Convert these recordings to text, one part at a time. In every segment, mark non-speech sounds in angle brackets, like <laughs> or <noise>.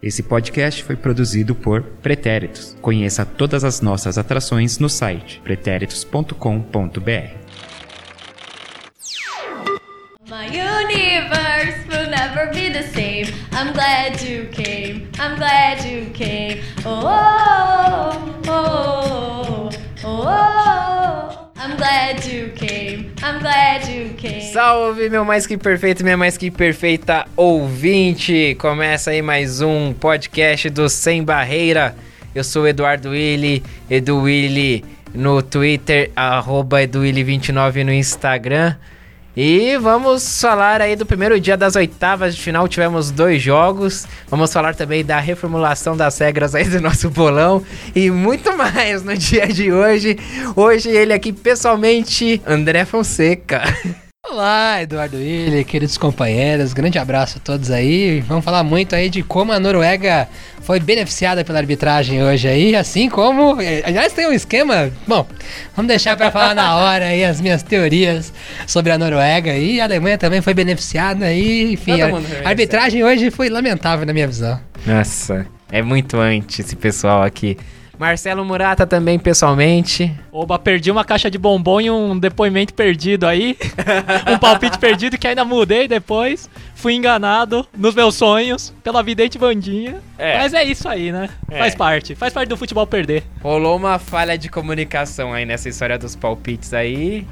Esse podcast foi produzido por Pretéritos. Conheça todas as nossas atrações no site pretéritos.com.br. My universe will never be the same. I'm glad you came. I'm glad you came. Oh, I'm glad you came. Salve, meu mais que perfeito, minha mais que perfeita ouvinte! Começa aí mais um podcast do Sem Barreira. Eu sou o Eduardo Willi, Edu Willi no Twitter, arroba EduWilli29 no Instagram. E vamos falar aí do primeiro dia das oitavas de final, tivemos dois jogos. Vamos falar também da reformulação das regras aí do nosso bolão e muito mais no dia de hoje. Hoje ele aqui pessoalmente, André Fonseca. <laughs> Olá, Eduardo Willi, queridos companheiros, grande abraço a todos aí. Vamos falar muito aí de como a Noruega foi beneficiada pela arbitragem hoje aí, assim como. eh, Aliás, tem um esquema. Bom, vamos deixar pra falar na hora aí as minhas teorias sobre a Noruega e a Alemanha também foi beneficiada aí. Enfim, a, a arbitragem hoje foi lamentável na minha visão. Nossa, é muito anti esse pessoal aqui. Marcelo Murata também pessoalmente. Oba, perdi uma caixa de bombom e um depoimento perdido aí. <laughs> um palpite perdido que ainda mudei depois. Fui enganado nos meus sonhos pela vidente Vandinha. É. Mas é isso aí, né? É. Faz parte. Faz parte do futebol perder. Rolou uma falha de comunicação aí nessa história dos palpites aí.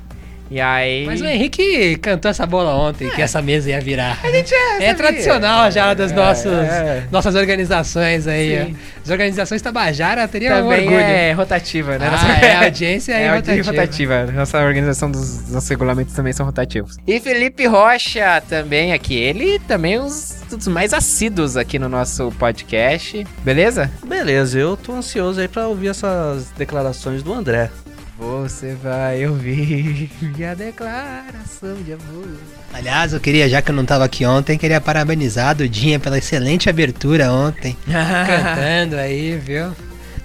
E aí. Mas o Henrique cantou essa bola ontem, que essa mesa ia virar. A gente é, É tradicional já das É, nossas, é. nossas organizações aí. Sim. As organizações Tabajara teriam Também orgulho. é rotativa, né? Ah, é, a audiência é é audiência rotativa. rotativa. Nossa organização dos nossos regulamentos também são rotativos. E Felipe Rocha também aqui. Ele também é um dos mais assíduos aqui no nosso podcast. Beleza? Beleza, eu tô ansioso aí pra ouvir essas declarações do André. Você vai ouvir <laughs> a declaração de amor. Aliás, eu queria, já que eu não tava aqui ontem, queria parabenizar a Dudinha pela excelente abertura ontem. <laughs> cantando aí, viu?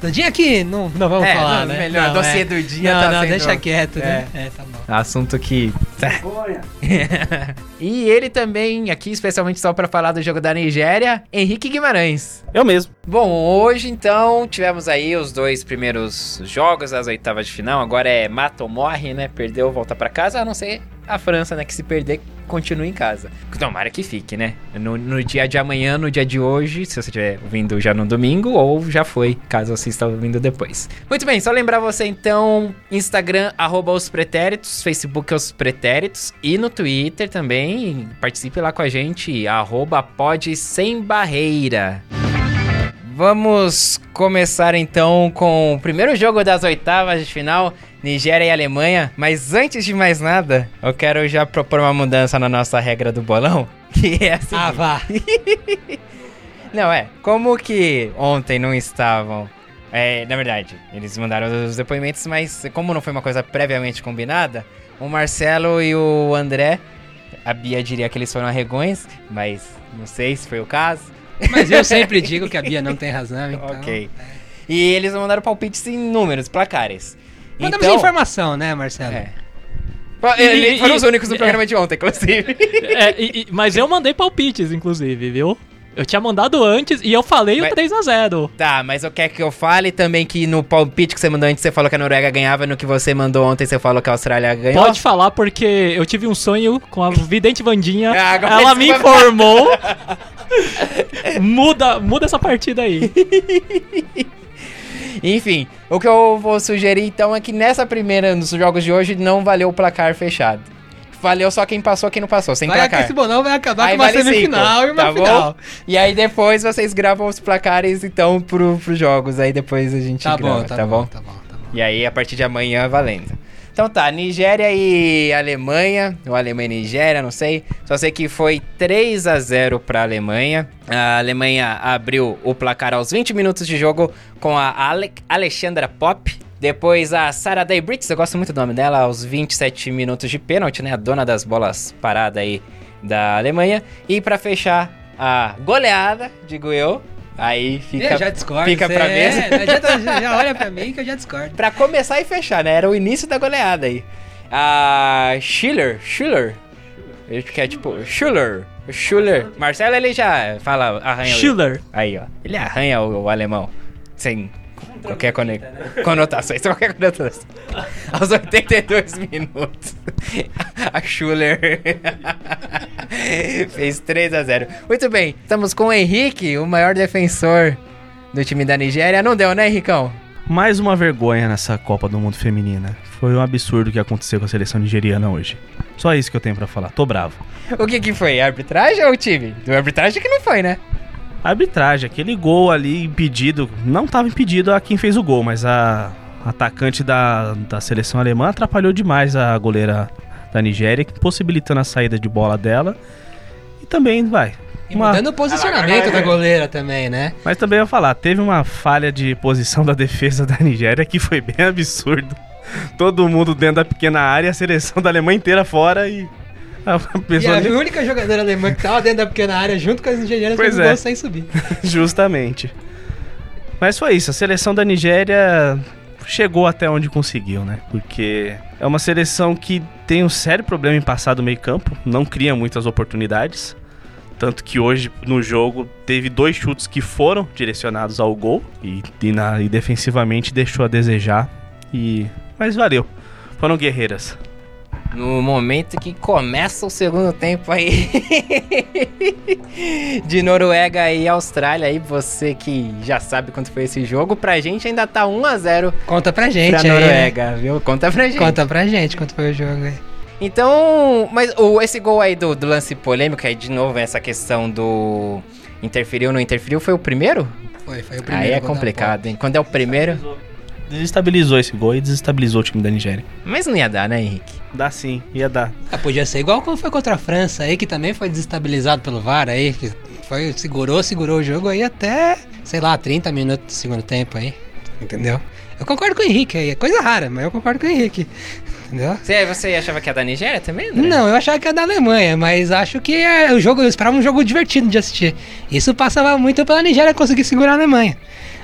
Dudinha aqui, não, não vamos É, falar, não, né? melhor, Não, dossiê é. Dudinha Não, tá não, sendo- deixa quieto, né? É, tá bom. Assunto que. <laughs> e ele também, aqui especialmente só pra falar do jogo da Nigéria, Henrique Guimarães. Eu mesmo. Bom, hoje então tivemos aí os dois primeiros jogos das oitavas de final. Agora é mata ou morre, né? Perdeu, volta pra casa, a não ser a França, né? Que se perder, continua em casa. Tomara que fique, né? No, no dia de amanhã, no dia de hoje, se você estiver ouvindo já no domingo, ou já foi, caso você está ouvindo depois. Muito bem, só lembrar você então, Instagram, arroba os pretéritos, Facebook os pretéritos, e no Twitter também, participe lá com a gente, arroba pode sem barreira. Vamos começar então com o primeiro jogo das oitavas de final, Nigéria e Alemanha. Mas antes de mais nada, eu quero já propor uma mudança na nossa regra do bolão, <laughs> que é a seguinte. Ah, vá. <laughs> Não, é. Como que ontem não estavam. É, na verdade, eles mandaram os depoimentos, mas como não foi uma coisa previamente combinada, o Marcelo e o André, a Bia diria que eles foram arregões, mas não sei se foi o caso. Mas eu sempre digo que a Bia não tem razão, então... Ok. E eles mandaram palpites em números, placares. Mandamos então, informação, né, Marcelo? É. Eles E- foram e- os únicos no é. programa de ontem, inclusive. É, e- e- mas eu mandei palpites, inclusive, viu? Eu tinha mandado antes e eu falei Mas- o 3x0. Tá, mas eu quero que eu fale também que no palpite que você mandou antes você falou que a Noruega ganhava, no que você mandou ontem você falou que a Austrália ganhou. Pode falar porque eu tive um sonho com a vidente Vandinha. Ah, ela me informou. Muda, muda essa partida aí. <laughs> Enfim, o que eu vou sugerir então é que nessa primeira, nos jogos de hoje, não valeu o placar fechado. Valeu só quem passou, quem não passou, sem Vai placar. esse bolão vai acabar Aí com uma vale semifinal cinco, e uma tá final. bom? E aí depois vocês gravam os placares então pro, pros jogos, aí depois a gente Tá grava, bom, tá, bom, tá bom, tá bom. E aí, a partir de amanhã, valendo. Então tá, Nigéria e Alemanha, ou Alemanha e Nigéria, não sei. Só sei que foi 3 a 0 pra Alemanha. A Alemanha abriu o placar aos 20 minutos de jogo com a Ale Alexandra Pop. Depois a Sarah Day Brits, eu gosto muito do nome dela, aos 27 minutos de pênalti, né? A dona das bolas parada aí da Alemanha. E pra fechar a goleada, digo eu. Aí fica, eu já discordo. fica pra é, mesa. já, já olha pra mim que eu já discordo. Pra começar e fechar, né? Era o início da goleada aí. A Schiller, Schiller. Que é tipo Schuller. O Schuller. Marcelo, ele já fala, arranha. o- Schiller. Aí, ó. Ele arranha o, o alemão. Sem qualquer cone... conotação. Sem qualquer conotação. Aos 82 minutos. A Schuller <laughs> fez 3 a 0 Muito bem. Estamos com o Henrique, o maior defensor do time da Nigéria. Não deu, né, Henricão? Mais uma vergonha nessa Copa do Mundo Feminina. Foi um absurdo o que aconteceu com a seleção nigeriana hoje. Só isso que eu tenho pra falar. Tô bravo. O que que foi? A arbitragem ou o time? Do arbitragem que não foi, né? A arbitragem, aquele gol ali impedido, não tava impedido a quem fez o gol, mas a atacante da, da seleção alemã atrapalhou demais a goleira da Nigéria, possibilitando a saída de bola dela. E também, vai. E Uma, mudando o posicionamento da goleira também, né? mas também eu ia falar, teve uma falha de posição da defesa da Nigéria que foi bem absurdo. Todo mundo dentro da pequena área, a seleção da Alemanha inteira fora e. <laughs> A E pessoa a nem- única jogadora alemã que tava dentro da pequena área junto com as nigerianas Pois é. sem subir. <laughs> Justamente. Mas foi isso, a seleção da Nigéria chegou até onde conseguiu, né? Porque é uma seleção que tem um sério problema em passar do meio campo, não cria muitas oportunidades. Tanto que hoje no jogo teve dois chutes que foram direcionados ao gol e, e, na- e defensivamente deixou a desejar. E mas valeu, foram guerreiras. No momento que começa o segundo tempo aí <laughs> de Noruega e Austrália aí, você que já sabe quanto foi esse jogo, pra gente ainda tá 1 a 0 Conta pra gente pra aí. né? Noruega, viu? Conta pra gente. Conta pra gente quanto foi o jogo aí. Então, mas o, esse gol aí do, do lance polêmico aí, de novo, essa questão do interferiu, não interferiu, foi o primeiro? Foi, foi o primeiro. Aí é complicado, hein? Quando é o primeiro, Desestabilizou esse gol e desestabilizou o time da Nigéria. mas não ia dar, né, Henrique? Dá sim, ia dar. Ah, podia ser igual como foi contra a França aí, que também foi desestabilizado pelo VAR aí, que foi, segurou, segurou o jogo aí até, sei lá, 30 minutos do segundo tempo aí. Entendeu? Eu concordo com o Henrique aí, é coisa rara, mas eu concordo com o Henrique. <laughs> Entendeu? Você, você achava que é da Nigéria também, André? Não, eu achava que era da Alemanha, mas acho que é, o jogo, eu esperava um jogo divertido de assistir. Isso passava muito pela Nigéria conseguir segurar a Alemanha.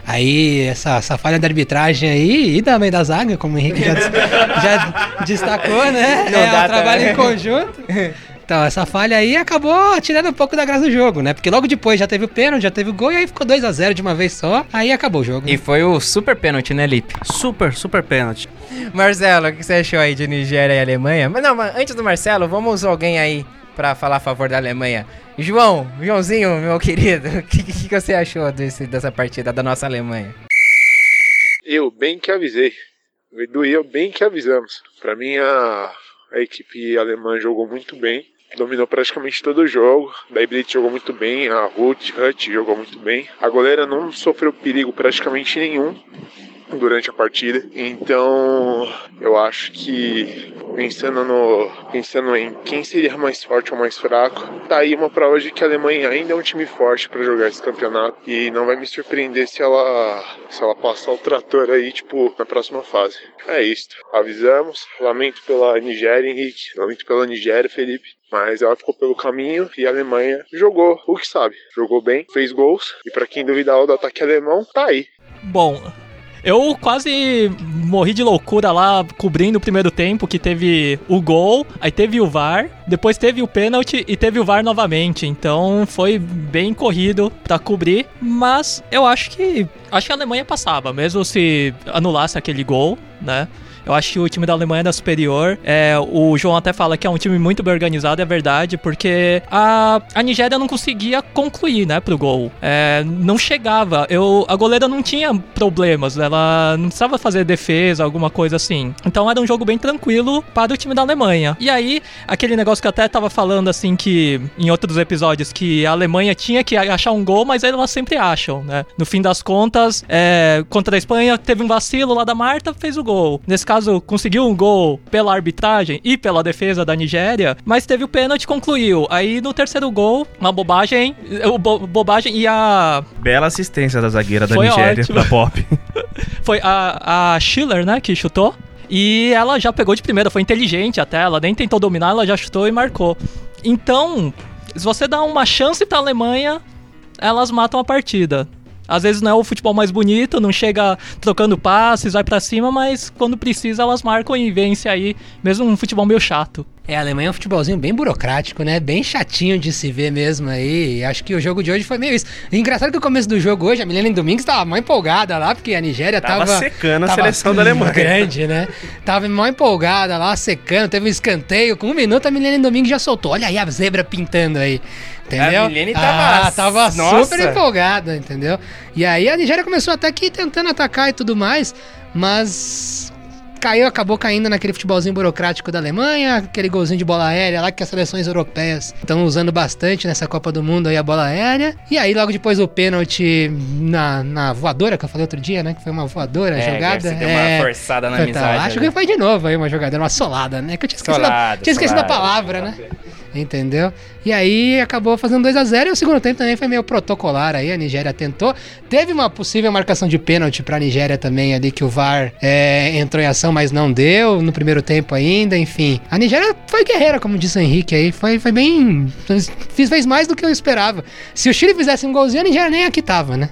Aí, essa, essa falha da arbitragem aí, e também da zaga, como o Henrique já, <laughs> já destacou, né? Não é, dá o trabalho em conjunto. Então, essa falha aí acabou tirando um pouco da graça do jogo, né? Porque logo depois já teve o pênalti, já teve o gol, e aí ficou 2 a 0 de uma vez só, aí acabou o jogo. né? E foi o super pênalti, né, Lipe? Super, super pênalti. Marcelo, o que você achou aí de Nigéria e Alemanha? Mas não, mas antes do Marcelo, vamos alguém aí pra falar a favor da Alemanha. João, Joãozinho, meu querido, <laughs> o que, que, que você achou desse, dessa partida da nossa Alemanha? Eu bem que avisei. O Edu e eu bem que avisamos. Pra mim, a, a equipe alemã jogou muito bem. Dominou praticamente todo o jogo. Da Ibrit jogou muito bem. A Ruth, Hutt jogou muito bem. A goleira não sofreu perigo praticamente nenhum durante a partida. Então, eu acho que pensando no pensando em quem seria mais forte ou mais fraco, tá aí uma prova de que a Alemanha ainda é um time forte para jogar esse campeonato e não vai me surpreender se ela se ela passar o trator aí, tipo, na próxima fase. É isso. Avisamos. Lamento pela Nigéria, Henrique. Lamento pela Nigéria, Felipe. Mas ela ficou pelo caminho e a Alemanha jogou o que sabe. Jogou bem, fez gols. E para quem duvidar do ataque alemão, tá aí. Bom, eu quase morri de loucura lá cobrindo o primeiro tempo, que teve o gol, aí teve o VAR, depois teve o pênalti e teve o VAR novamente. Então foi bem corrido pra cobrir, mas eu acho que acho que a Alemanha passava, mesmo se anulasse aquele gol, né? Eu acho que o time da Alemanha era superior. É, o João até fala que é um time muito bem organizado, é verdade, porque a, a Nigéria não conseguia concluir, né, pro gol. É, não chegava. Eu, a goleira não tinha problemas, ela não precisava fazer defesa, alguma coisa assim. Então era um jogo bem tranquilo para o time da Alemanha. E aí, aquele negócio que eu até tava falando, assim, que em outros episódios, que a Alemanha tinha que achar um gol, mas elas sempre acham, né? No fim das contas, é, contra a Espanha, teve um vacilo lá da Marta, fez o gol. Nesse caso, conseguiu um gol pela arbitragem e pela defesa da Nigéria, mas teve o pênalti concluiu. Aí no terceiro gol, uma bobagem, o bo- bobagem e a Bela assistência da zagueira da Foi Nigéria ótimo. pra <laughs> Pop. <laughs> foi a, a Schiller, né, que chutou. E ela já pegou de primeira, foi inteligente até, ela nem tentou dominar, ela já chutou e marcou. Então, se você dá uma chance pra Alemanha, elas matam a partida. Às vezes não é o futebol mais bonito, não chega trocando passes, vai pra cima, mas quando precisa elas marcam e vence aí, mesmo um futebol meio chato. É, a Alemanha é um futebolzinho bem burocrático, né? Bem chatinho de se ver mesmo aí. Acho que o jogo de hoje foi meio isso. Engraçado que o começo do jogo hoje, a Milena Domingues tava mó empolgada lá, porque a Nigéria Tava tava. secando a tava seleção da <laughs> Alemanha. Grande, né? Tava mó empolgada lá, secando, teve um escanteio. Com um minuto a Milena Domingues já soltou. Olha aí a zebra pintando aí. Entendeu? A Milene tava- Ah, tava Nossa. super empolgada, entendeu? E aí a Nigéria começou até que tentando atacar e tudo mais, mas caiu, acabou caindo naquele futebolzinho burocrático da Alemanha, aquele golzinho de bola aérea lá que as seleções europeias estão usando bastante nessa Copa do Mundo aí a bola aérea. E aí logo depois o pênalti na, na voadora que eu falei outro dia, né, que foi uma voadora É, jogada. você deu uma é, forçada na então, amizade. acho que foi de novo aí uma jogada, uma solada, né? Que eu tinha esquecido, a, Solado, tinha esquecido a solado. palavra, né? Entendeu? E aí acabou fazendo 2 a 0 e o segundo tempo também foi meio protocolar aí, a Nigéria tentou. Teve uma possível marcação de pênalti pra Nigéria também ali, que o VAR é, entrou em ação, mas não deu no primeiro tempo ainda, enfim. A Nigéria foi guerreira, como disse o Henrique aí, foi, foi bem... Fez mais do que eu esperava. Se o Chile fizesse um golzinho, a Nigéria nem aqui tava, né?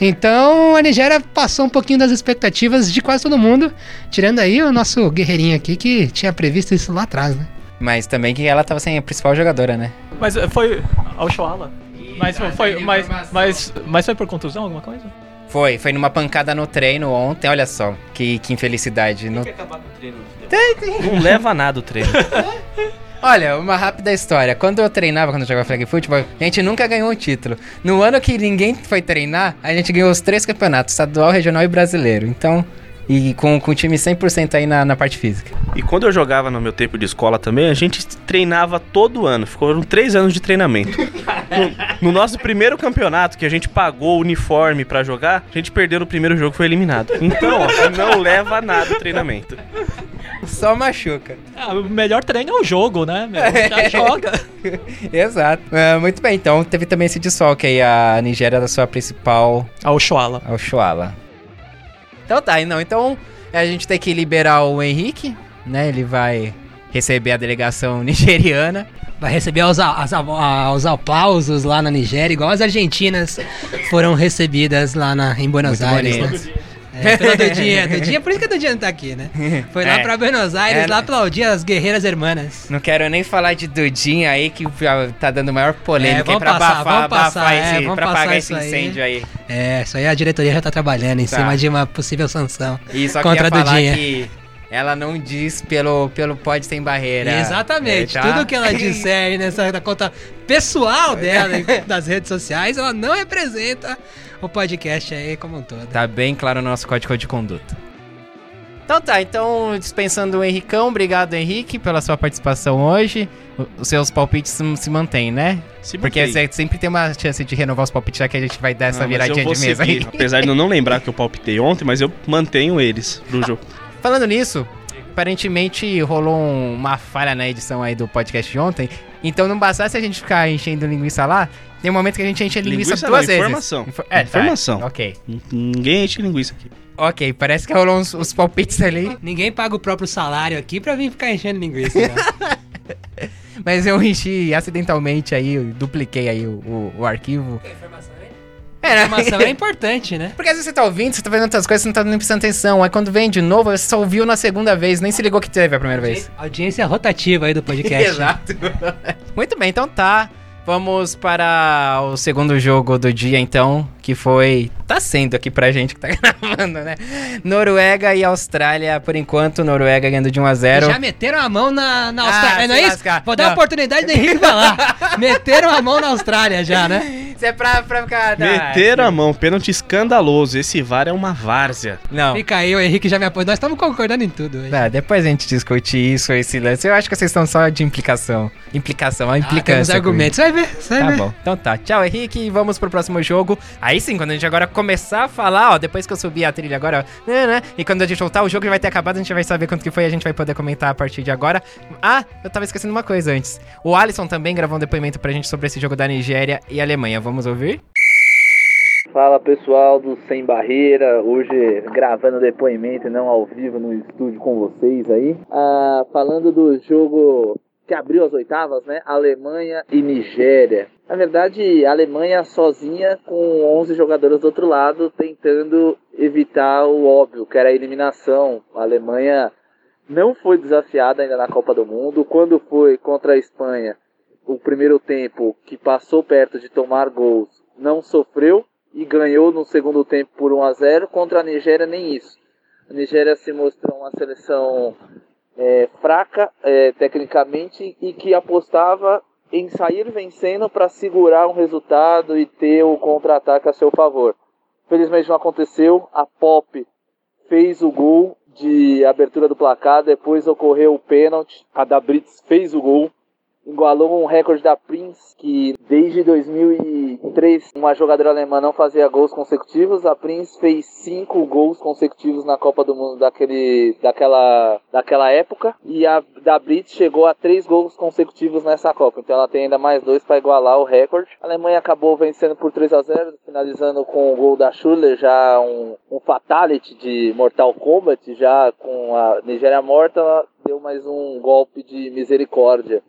Então a Nigéria passou um pouquinho das expectativas de quase todo mundo, tirando aí o nosso guerreirinho aqui que tinha previsto isso lá atrás, né? Mas também que ela tava sem a principal jogadora, né? Mas eh, foi ao Shoala. Mas foi, mas, mas, mas foi por contusão, alguma coisa? Foi, foi numa pancada no treino ontem, olha só, que, que infelicidade. No- Não leva a nada o treino. <laughs> Olha, uma rápida história. Quando eu treinava, quando eu jogava flag football, a gente nunca ganhou um título. No ano que ninguém foi treinar, a gente ganhou os três campeonatos, estadual, regional e brasileiro. Então, e com, com o time 100% aí na, na parte física. E quando eu jogava no meu tempo de escola também, a gente treinava todo ano. Foram três anos de treinamento. No, no nosso primeiro campeonato, que a gente pagou o uniforme pra jogar, a gente perdeu no primeiro jogo e foi eliminado. Então, ó, não leva a nada o treinamento. Só machuca. Ah, o melhor treino é o jogo, né? Meu? Já <laughs> joga. <laughs> Exato. É, muito bem, então teve também esse desfalque aí, a Nigéria da sua principal Ao Shoala. ao Shoala. Então tá, não, então a gente tem que liberar o Henrique, né? Ele vai receber a delegação <laughs> nigeriana. Vai receber os, a- os aplausos lá na Nigéria, igual as argentinas foram recebidas lá na, em Buenos Muito Aires, né? É, pela Dudinha, <laughs> Dudinha, por isso que a Dudinha não tá aqui, né? Foi lá É. pra Buenos Aires, É, lá aplaudir as guerreiras hermanas. Não quero nem falar de Dudinha aí, que tá dando maior polêmica É, aí vamos pra passar, abafar, vamos passar, abafar é, esse, vamos pra passar apagar isso esse aí. incêndio aí. É, isso aí a diretoria já tá trabalhando em Tá. cima de uma possível sanção. E só Contra a Dudinha. que ela não diz pelo, pelo Pode Sem Barreira. Exatamente. É, tá? Tudo que ela <laughs> disser aí nessa conta pessoal dela, <laughs> das redes sociais, ela não representa o podcast aí como um todo. Tá bem claro no nosso código de conduta. Então tá, então dispensando o Henricão, obrigado Henrique pela sua participação hoje. O- Os seus palpites se- mantêm, né? Se Porque você sempre tem uma chance de renovar os palpites, já que a gente vai dar essa Ah, viradinha de mesa seguir, aí. Apesar de eu não lembrar que eu palpitei ontem, mas eu mantenho eles pro jogo. <laughs> Falando nisso, aparentemente rolou um- uma falha na edição aí do podcast de ontem. Então não bastasse a gente ficar enchendo linguiça lá, tem um momento que a gente enche linguiça, Linguiça duas não, vezes. informação. Info- é, tá, Informação. ok. Ninguém enche linguiça aqui. Ok, parece que rolou uns, uns palpites ali. Ninguém paga o próprio salário aqui pra vir ficar enchendo linguiça. né? <laughs> Mas eu enchi acidentalmente aí, eu dupliquei aí o, o, o arquivo. É, né? Informação é <laughs> importante, né? Porque às vezes você tá ouvindo, você tá vendo outras coisas, você não tá nem prestando atenção. Aí quando vem de novo, você só ouviu na segunda vez, nem se ligou que teve a primeira vez. Audiência rotativa aí do podcast. <laughs> Exato. <laughs> Muito bem, então tá. Vamos para o segundo jogo do dia, então, que foi. Tá sendo aqui pra gente que tá gravando, né? Noruega e Austrália, por enquanto, Noruega ganhando de 1 a 0 Já meteram a mão na, na Ah, Austrália, não é isso? lascar. Vou dar a oportunidade do Henrique falar. meteram a mão na Austrália já, né? Isso é pra, pra ficar. Meteram a mão, pênalti escandaloso. Esse VAR é uma várzea. Não. Fica aí, o Henrique já me apoiou. Nós estamos concordando em tudo hoje. Tá, depois a gente discute isso, esse lance. Eu acho que vocês estão só de implicação. Implicação, a Ah, implicância. temos com argumentos. Você vai ver, vai Tá ver. bom. Então tá. Tchau, Henrique. E vamos pro próximo jogo. Aí sim, quando a gente agora começar a falar, ó, depois que eu subir a trilha agora, ó, né, né, e quando a gente voltar, o jogo já vai ter acabado, a gente vai saber quanto que foi, a gente vai poder comentar a partir de agora. Ah, eu tava esquecendo uma coisa antes. O Alisson também gravou um depoimento pra gente sobre esse jogo da Nigéria e Alemanha. Vamos ouvir? Fala pessoal do Sem Barreira, hoje gravando depoimento e não ao vivo no estúdio com vocês aí. Ah, falando do jogo que abriu as oitavas, né? Alemanha e Nigéria. Na verdade, a Alemanha sozinha com 11 jogadores do outro lado tentando evitar o óbvio, que era a eliminação. A Alemanha não foi desafiada ainda na Copa do Mundo. Quando foi contra a Espanha, o primeiro tempo que passou perto de tomar gols, não sofreu e ganhou no segundo tempo por 1 a 0. Contra a Nigéria, nem isso. A Nigéria se mostrou uma seleção é, fraca é, tecnicamente e que apostava em sair vencendo para segurar um resultado e ter o contra-ataque a seu favor. Felizmente não aconteceu. A Pop fez o gol de abertura do placar, depois ocorreu o pênalti. A da Brits fez o gol igualou um recorde da Prince, que desde 2003 uma jogadora alemã não fazia gols consecutivos. A Prince fez cinco gols consecutivos na Copa do Mundo daquele, daquela, daquela época. E a da Brits chegou a três gols consecutivos nessa Copa. Então ela tem ainda mais dois para igualar o recorde. A Alemanha acabou vencendo por 3 a 0 finalizando com o gol da Schuller, já um, um fatality de Mortal Kombat, já com a Nigéria morta, deu mais um golpe de misericórdia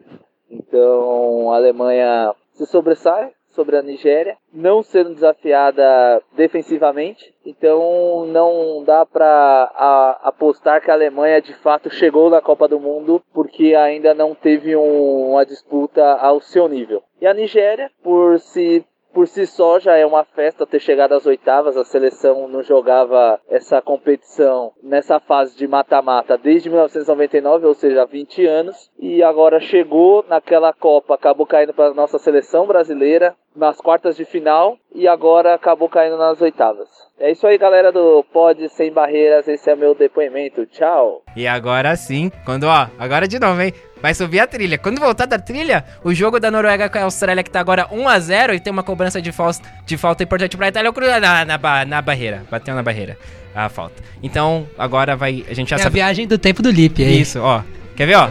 então a Alemanha se sobressai sobre a Nigéria, não sendo desafiada defensivamente. Então não dá para apostar que a Alemanha de fato chegou na Copa do Mundo porque ainda não teve um, uma disputa ao seu nível. E a Nigéria, por se por si só já é uma festa ter chegado às oitavas. A seleção não jogava essa competição nessa fase de mata-mata desde 1999, ou seja, há 20 anos. E agora chegou naquela Copa, acabou caindo para a nossa seleção brasileira nas quartas de final e agora acabou caindo nas oitavas. É isso aí, galera do Pod Sem Barreiras. Esse é meu depoimento. Tchau. E agora sim, quando, ó, agora de novo, hein? Vai subir a trilha. Quando voltar da trilha, o jogo da Noruega com a Austrália, que tá agora 1x0 e tem uma cobrança de, falta, de falta importante pra Itália, na, na, na, na barreira. Bateu na barreira a falta. Então, agora vai. A gente já É a sabe. viagem do tempo do Lip aí. Isso, ó. Quer ver, ó?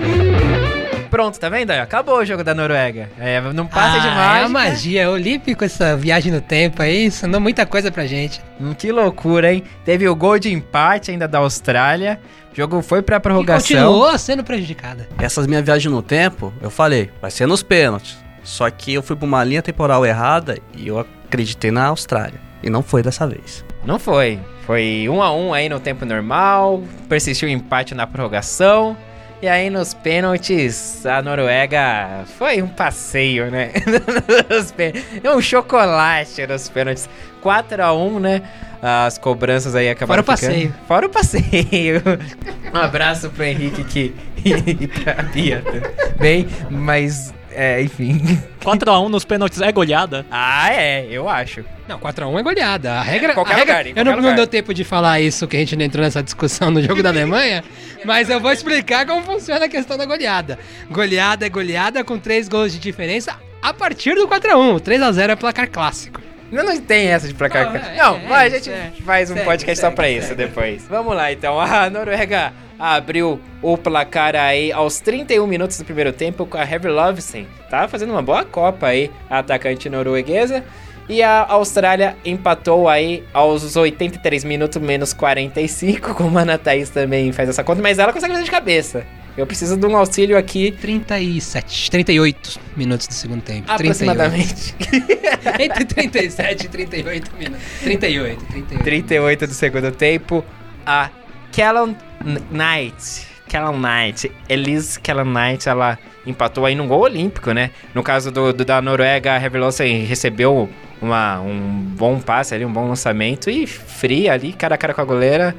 Pronto, tá vendo? Acabou o jogo da Noruega. É, não passa ah, de É a mágica. magia. O Lip com essa viagem no tempo aí, ensinou muita coisa pra gente. Hum, Que loucura, hein? Teve o gol de empate ainda da Austrália. O jogo foi pra E prorrogação. continuou sendo prejudicada. Essas minhas viagens no tempo, eu falei, vai ser nos pênaltis. Só que eu fui pra uma linha temporal errada e eu acreditei na Austrália. E não foi dessa vez. Não foi. Foi um a um aí no tempo normal. Persistiu o empate na prorrogação. E aí nos pênaltis, a Noruega foi um passeio, né? <laughs> É um chocolate nos pênaltis. 4 a 1 né? As cobranças aí acabaram Fora o ficando- passeio. Fora o passeio. <laughs> Um abraço pro Henrique que... <laughs> e pra Bia. Bem, mas... É, enfim. 4x1 nos pênaltis é goleada? Ah, é, eu acho. Não, 4x1 é goleada. A regra. Qualquer a regra lugar, em eu qualquer não, não lugar. deu tempo de falar isso, que a gente não entrou nessa discussão no jogo da Alemanha, mas eu vou explicar como funciona a questão da goleada. Goleada é goleada com 3 gols de diferença a partir do 4x1. 3x0 é placar clássico. Não, não tem essa de placar. Não, é, não, é, mas a é gente é. faz um podcast só pra isso depois. Vamos lá, então. <laughs> A Noruega abriu o placar aí aos 31 minutos do primeiro tempo com a Heavy Lovesen. Tá fazendo uma boa Copa aí, a atacante norueguesa. E a Austrália empatou aí aos 83 minutos menos 45, como a Ana Thaís também faz essa conta, mas ela consegue fazer de cabeça. Eu preciso de um auxílio aqui 37, 38 minutos do segundo tempo. 38. aproximadamente. <laughs> Entre 37 e 38 minutos. 38, 38. 38 do segundo tempo, a Callum Knight, Callum Knight, Elise Callum Knight, ela empatou aí num gol olímpico, né? No caso do, do- da Noruega, a Revelosen recebeu uma, um bom passe ali, um bom lançamento e fria ali, cara a cara com a goleira,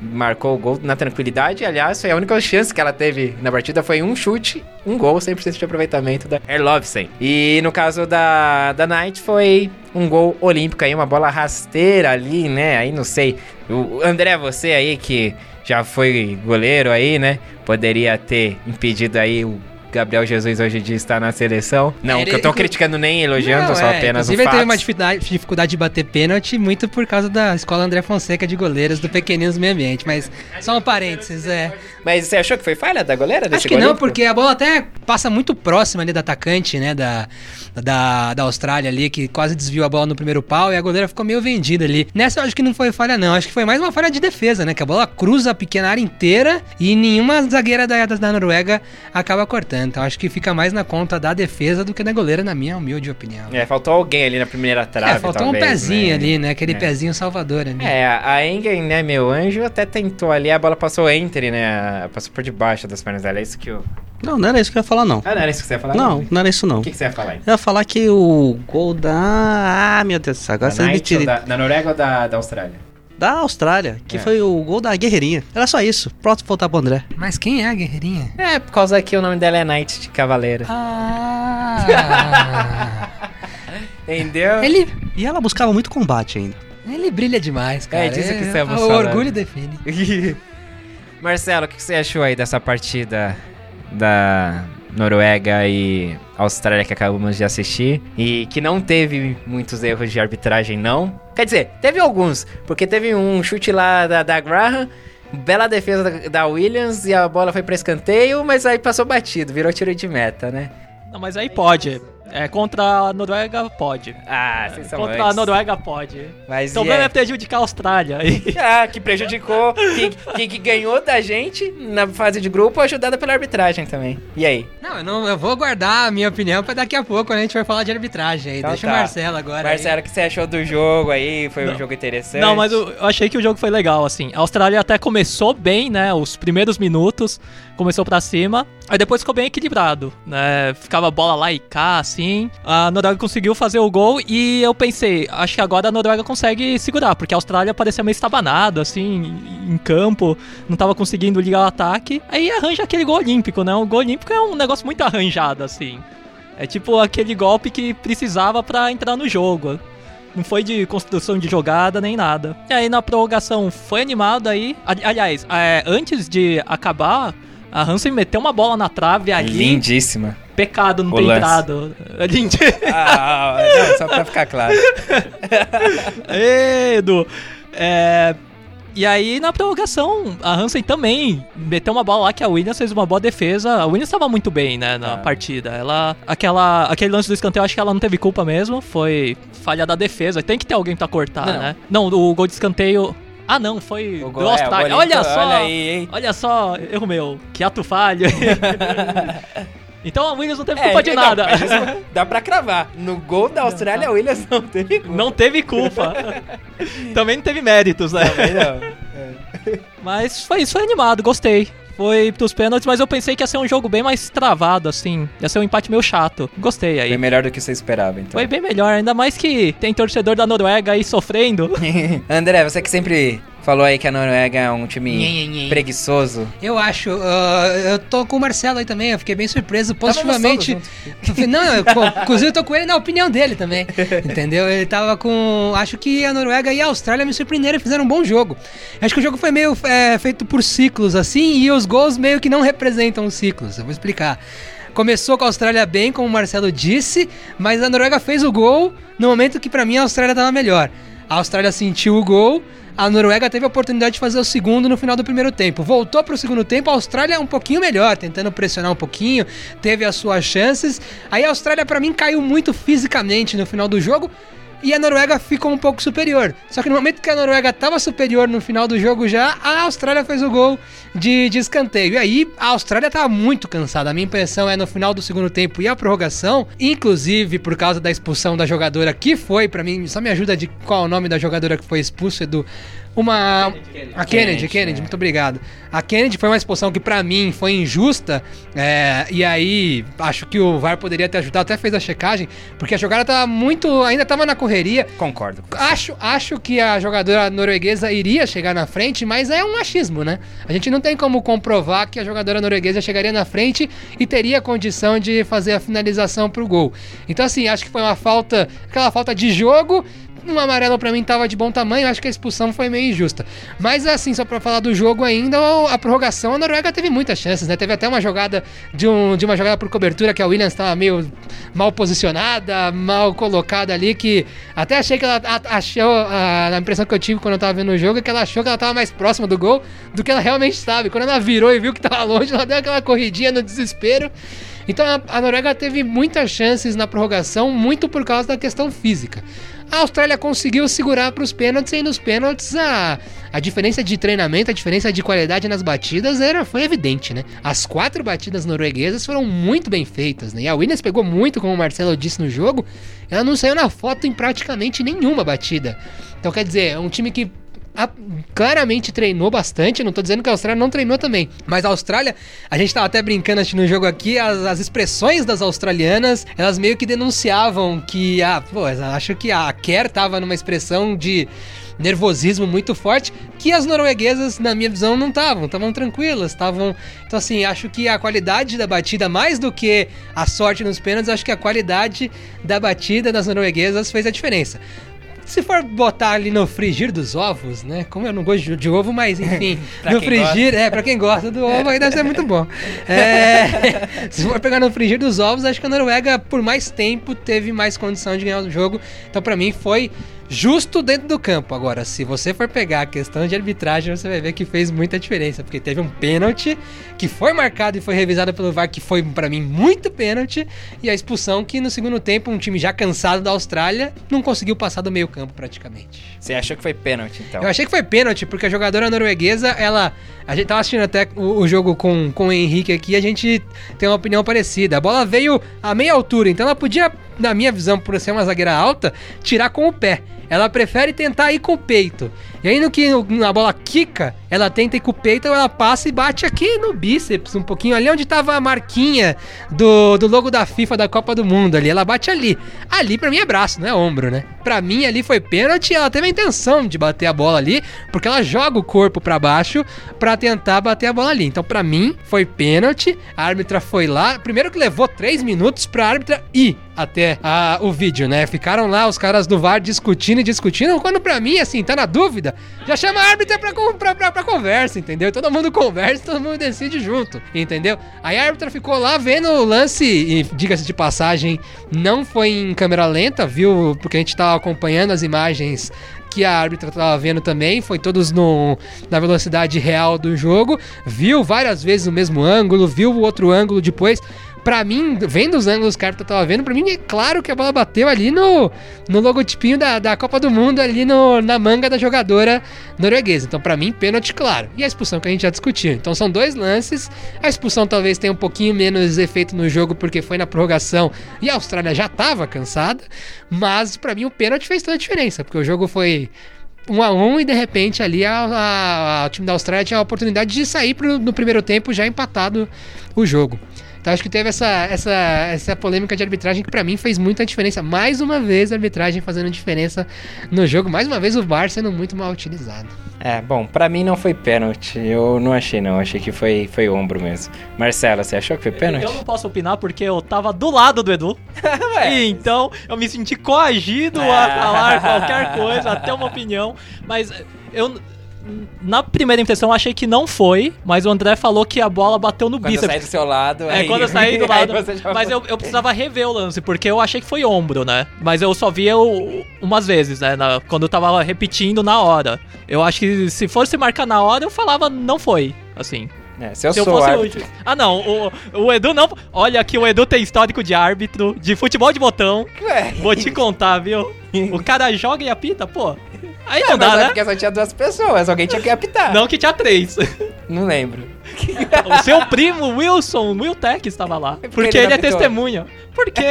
marcou o gol na tranquilidade. Aliás, foi a única chance que ela teve na partida, foi um chute, um gol, 100% de aproveitamento da Erlovsen. E no caso da, da Knight foi um gol olímpico aí, uma bola rasteira ali, né? Aí não sei. O André, você aí que já foi goleiro aí, né? Poderia ter impedido aí o Gabriel Jesus hoje de estar na seleção. Não, Ele- que eu tô criticando nem elogiando, Não, só é, apenas Inclusive, ele teve fato. uma dificuldade, de bater pênalti muito por causa da escola André Fonseca de goleiros do Pequeninos Meio Ambiente. Mas só um parênteses, é. Mas você achou que foi falha da goleira desse Acho que gol não, porque a bola até passa muito próxima ali do atacante, né? Da, da, da Austrália ali, que quase desviou a bola no primeiro pau e a goleira ficou meio vendida ali. Nessa eu acho que não foi falha, não. Acho que foi mais uma falha de defesa, né? Que a bola cruza a pequena área inteira e nenhuma zagueira da, da Noruega acaba cortando. Então acho que fica mais na conta da defesa do que da goleira, na minha humilde opinião. É, faltou alguém ali na primeira trave, É, faltou talvez, um pezinho né? ali, né? Aquele É. pezinho salvador ali. É, a Engen, né, meu anjo, até tentou ali, a bola passou entre, né? Passou por debaixo das pernas dela. É isso que eu. Não, não era isso que eu ia falar, não. Ah, não era isso que você ia falar? Não, não era isso, não. O que, que você ia falar aí? Eu ia falar que o gol da. Ah, meu Deus do céu, agora Da vocês me tirem. da, da Noruega ou da, da Austrália? Da Austrália, que É. foi o gol da Guerreirinha. Era só isso. Pronto, voltar pro André. Mas quem é a guerreirinha? É, por causa que o nome dela é Knight de Cavaleiro. Ah! <laughs> Entendeu? ele, E ela buscava muito combate ainda. ele brilha demais, cara. É disso que estamos O falando. orgulho define. <laughs> Marcelo, o que você achou aí dessa partida da Noruega e Austrália que acabamos de assistir? E que não teve muitos erros de arbitragem, não? Quer dizer, teve alguns, porque teve um chute lá da, da Graham, bela defesa da, Williams e a bola foi pra escanteio, mas aí passou batido, virou tiro de meta, né? Não, mas aí pode. É, contra a Noruega, pode. Ah, vocês são Contra a. Noruega, pode. Mas O problema e é é? prejudicar a Austrália. <laughs> Ah, que prejudicou, que, que, que ganhou da gente na fase de grupo, ajudada pela arbitragem também. E aí? Não, eu, não, eu vou guardar a minha opinião pra daqui a pouco, quando a gente for falar de arbitragem aí. Então Deixa tá. o Marcelo agora. Marcelo, o que você achou do jogo aí? Foi um jogo interessante? Não, mas eu, eu achei que o jogo foi legal, assim. A Austrália até começou bem, né? Os primeiros minutos, começou pra cima. Aí depois ficou bem equilibrado, né? Ficava a bola lá e cá, assim. A Noruega conseguiu fazer o gol e eu pensei, acho que agora a Noruega consegue segurar, porque a Austrália parecia meio estabanada, assim, em campo, não tava conseguindo ligar o ataque. Aí arranja aquele gol olímpico, né? O gol olímpico é um negócio muito arranjado, assim. É tipo aquele golpe que precisava pra entrar no jogo. Não foi de construção de jogada nem nada. E aí na prorrogação foi animado aí. Ali- Aliás, é, antes de acabar, a Hansen meteu uma bola na trave ali. Lindíssima. Pecado não O ter lance. entrado. É lindo. Ah, não, só pra ficar claro. <laughs> Ê, Edu. É, E aí, na prorrogação, a Hansen também meteu uma bola lá que a Williams fez uma boa defesa. A Williams estava muito bem, né, na Ah. partida. Ela, aquela, aquele lance do escanteio, acho que ela não teve culpa mesmo. Foi falha da defesa. Tem que ter alguém pra cortar, Não. né? Não, o gol de escanteio. Ah, não, foi O do gol- é, olha só! olha aí, hein? Olha só, erro meu. Que ato falho. <laughs> então a Williams não teve É, culpa de não, nada. <laughs> dá pra cravar. No gol da Austrália, a Williams não teve gol. Não teve culpa. <laughs> Também não teve méritos, né? Também não. <laughs> Mas foi isso, foi animado, gostei. Foi pros pênaltis, mas eu pensei que ia ser um jogo bem mais travado, assim. Ia ser um empate meio chato. Gostei aí. Foi melhor do que você esperava, então. Foi bem melhor, ainda mais que tem torcedor da Noruega aí sofrendo. André, você que sempre falou aí que a Noruega é um time preguiçoso. Eu acho, ah, eu tô com o Marcelo aí também, eu fiquei bem surpreso positivamente. Não, eu, inclusive eu tô com ele na opinião dele também, entendeu? Ele tava com, acho que a Noruega e a Austrália me surpreenderam e fizeram um bom jogo. Acho que o jogo foi meio é, feito por ciclos assim, e os gols meio que não representam os ciclos, eu vou explicar. Começou com a Austrália bem, como o Marcelo disse, mas a Noruega fez o gol no momento que pra mim a Austrália tava melhor. A Austrália sentiu o gol, a Noruega teve a oportunidade de fazer o segundo no final do primeiro tempo. Voltou para o segundo tempo, a Austrália um pouquinho melhor, tentando pressionar um pouquinho, teve as suas chances. Aí a Austrália para mim caiu muito fisicamente no final do jogo. E a Noruega ficou um pouco superior. Só que no momento que a Noruega estava superior no final do jogo já, a Austrália fez o gol de, de escanteio. E aí a Austrália estava muito cansada. A minha impressão é no final do segundo tempo e a prorrogação, inclusive por causa da expulsão da jogadora que foi, para mim, só me ajuda de qual o nome da jogadora que foi expulsa, Edu. Uma. A Kennedy, Kennedy, Kennedy, é. muito obrigado. A Kennedy foi uma expulsão que pra mim foi injusta. é, e aí acho que o VAR poderia ter ajudado, até fez a checagem, porque a jogada tava muito. ainda tava na correria. Concordo. Acho, acho que a jogadora norueguesa iria chegar na frente, mas é um achismo, né? A gente não tem como comprovar que a jogadora norueguesa chegaria na frente e teria condição de fazer a finalização pro gol. Então, assim, acho que foi uma falta, aquela falta de jogo. Um amarelo pra mim tava de bom tamanho, acho que a expulsão foi meio injusta. Mas assim, só pra falar do jogo ainda, a prorrogação, a Noruega teve muitas chances, né? Teve até uma jogada de, um, de uma jogada por cobertura que a Williams tava meio mal posicionada, mal colocada ali, que até achei que ela achou, a, impressão que eu tive quando eu tava vendo o jogo é que ela achou que ela tava mais próxima do gol do que ela realmente estava. Quando ela virou e viu que tava longe, ela deu aquela corridinha no desespero. Então a Noruega teve muitas chances na prorrogação, muito por causa da questão física. A Austrália conseguiu segurar para os pênaltis e nos pênaltis a, a diferença de treinamento, a diferença de qualidade nas batidas era, foi evidente, né? As quatro batidas norueguesas foram muito bem feitas, né? E a Williams pegou muito, como o Marcelo disse no jogo, ela não saiu na foto em praticamente nenhuma batida. Então quer dizer, é um time que a- claramente treinou bastante. Não tô dizendo que a Austrália não treinou também. Mas a Austrália, a gente tava até brincando assistindo o jogo aqui, as, as expressões das australianas, elas meio que denunciavam que, ah, pô, acho que a Kerr tava numa expressão de nervosismo muito forte, que as norueguesas, na minha visão, não estavam, estavam tranquilas, estavam. Então, assim, acho que a qualidade da batida, mais do que a sorte nos pênaltis, acho que a qualidade da batida das norueguesas fez a diferença. Se for botar ali no frigir dos ovos, né? Como eu não gosto de, de ovo, mas enfim, <laughs> no frigir, é, pra quem gosta do ovo, aí deve ser muito bom. É, <laughs> se for pegar no frigir dos ovos, acho que a Noruega, por mais tempo, teve mais condição de ganhar o jogo. Então, pra mim, foi justo dentro do campo. Agora, se você for pegar a questão de arbitragem, você vai ver que fez muita diferença, porque teve um pênalti que foi marcado e foi revisado pelo VAR, que foi pra mim muito pênalti, e a expulsão que no segundo tempo um time já cansado da Austrália não conseguiu passar do meio-campo praticamente. Você achou que foi pênalti, então? Eu achei que foi pênalti, porque a jogadora norueguesa, ela. A gente tava assistindo até o, o jogo com, com o Henrique aqui, a gente tem uma opinião parecida. A bola veio a meia altura, então ela podia, na minha visão, por ser uma zagueira alta, tirar com o pé. Ela prefere tentar ir com o peito. E aí no que a bola quica, ela tenta ir com o peito, ela passa e bate aqui no bíceps, um pouquinho ali onde tava a marquinha do, do logo da FIFA da Copa do Mundo ali. Ela bate ali. Ali pra mim é braço, não é ombro, né? Pra mim ali foi pênalti ela teve a intenção de bater a bola ali, porque ela joga o corpo pra baixo pra tentar bater a bola ali. Então pra mim foi pênalti, a árbitra foi lá, primeiro que levou três minutos pra árbitra ir até a- o vídeo, né? Ficaram lá os caras do VAR discutindo e discutindo, quando pra mim, assim, tá na dúvida, já chama a árbitra pra, pra conversa, entendeu? Todo mundo conversa, todo mundo decide junto, entendeu? Aí a árbitra ficou lá vendo o lance, e diga-se de passagem, não foi em câmera lenta, viu? Porque a gente tava acompanhando as imagens que a árbitra tava vendo também, foi todos no, na velocidade real do jogo, viu várias vezes o mesmo ângulo, viu o outro ângulo depois. Pra mim, vendo os ângulos que a árbitra tava vendo, pra mim é claro que a bola bateu ali no, no logotipinho da, da Copa do Mundo, ali no, na manga da jogadora norueguesa. Então, pra mim, pênalti claro. E a expulsão que a gente já discutiu. Então, são dois lances. A expulsão talvez tenha um pouquinho menos efeito no jogo, porque foi na prorrogação e a Austrália já tava cansada. Mas, pra mim, o pênalti fez toda a diferença, porque o jogo foi um a um e de repente ali a, a- a- o time da Austrália tinha a oportunidade de sair pro, no primeiro tempo já empatado o jogo. Então acho que teve essa, essa, essa polêmica de arbitragem que pra mim fez muita diferença. Mais uma vez a arbitragem fazendo diferença no jogo. Mais uma vez o VAR sendo muito mal utilizado. É, bom, pra mim não foi pênalti. Eu não achei, não. Achei que foi, foi ombro mesmo. Marcela, você achou que foi pênalti? Eu não posso opinar porque eu tava do lado do Edu. <laughs> E então eu me senti coagido a falar qualquer coisa, até uma opinião. Mas eu. Na primeira impressão eu achei que não foi, mas o André falou que a bola bateu no Quando eu bíceps. saí do seu lado. É, aí- quando eu saí do <laughs> lado. Mas eu, eu precisava rever o lance, porque eu achei que foi ombro, né? Mas eu só via o- umas vezes, né? na- quando eu tava repetindo na hora. Eu acho que se fosse marcar na hora, eu falava não foi. Assim. É, se eu se eu fosse árbitro. o. Ah, não. O, o Edu não. Olha aqui, o Edu tem histórico de árbitro, de futebol de botão. Ué, <laughs> Vou te contar, viu? <laughs> O cara joga e apita, pô. Aí não mas dá, é né? porque só tinha duas pessoas, alguém tinha que apitar. Não que tinha três. <laughs> Não lembro. O seu primo, Wilson, Wiltec, estava lá. porque Porque ele ele é apitou? testemunha. <laughs> Porque.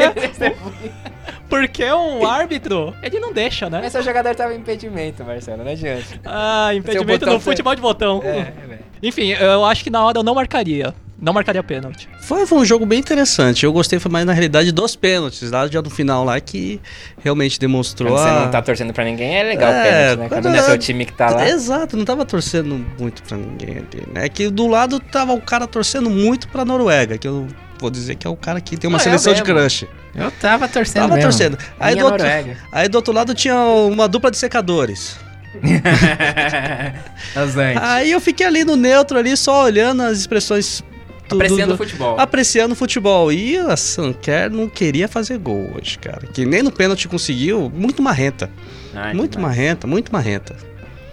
Porque o árbitro, ele não deixa, né? Mas seu jogador tava em impedimento, Marcelo, não adianta. Ah, impedimento no foi- futebol de botão. É, velho. Enfim, eu acho que na hora eu não marcaria. Não marcaria pênalti. Foi, foi um jogo bem interessante. Eu gostei foi mais na realidade dos pênaltis, lá já no final lá que realmente demonstrou Quando você a... não tá torcendo pra ninguém, é legal o É, pênalti, né? Quando é é- seu time que tá lá. Exato, não tava torcendo muito pra ninguém ali, né? Que do lado tava o cara torcendo muito pra Noruega, que eu vou dizer que é o cara que tem uma Ah, seleção de crush. Eu tava torcendo Tava mesmo. torcendo. Aí do, outro, aí do outro lado tinha uma dupla de secadores. <laughs> <laughs> Aí eu fiquei ali no neutro ali, só olhando as expressões do, Apreciando do- o futebol. apreciando o futebol. E a Sanquer não queria fazer gol hoje, cara. Que nem no pênalti conseguiu, muito marrenta. Ai, muito demais. marrenta, muito marrenta.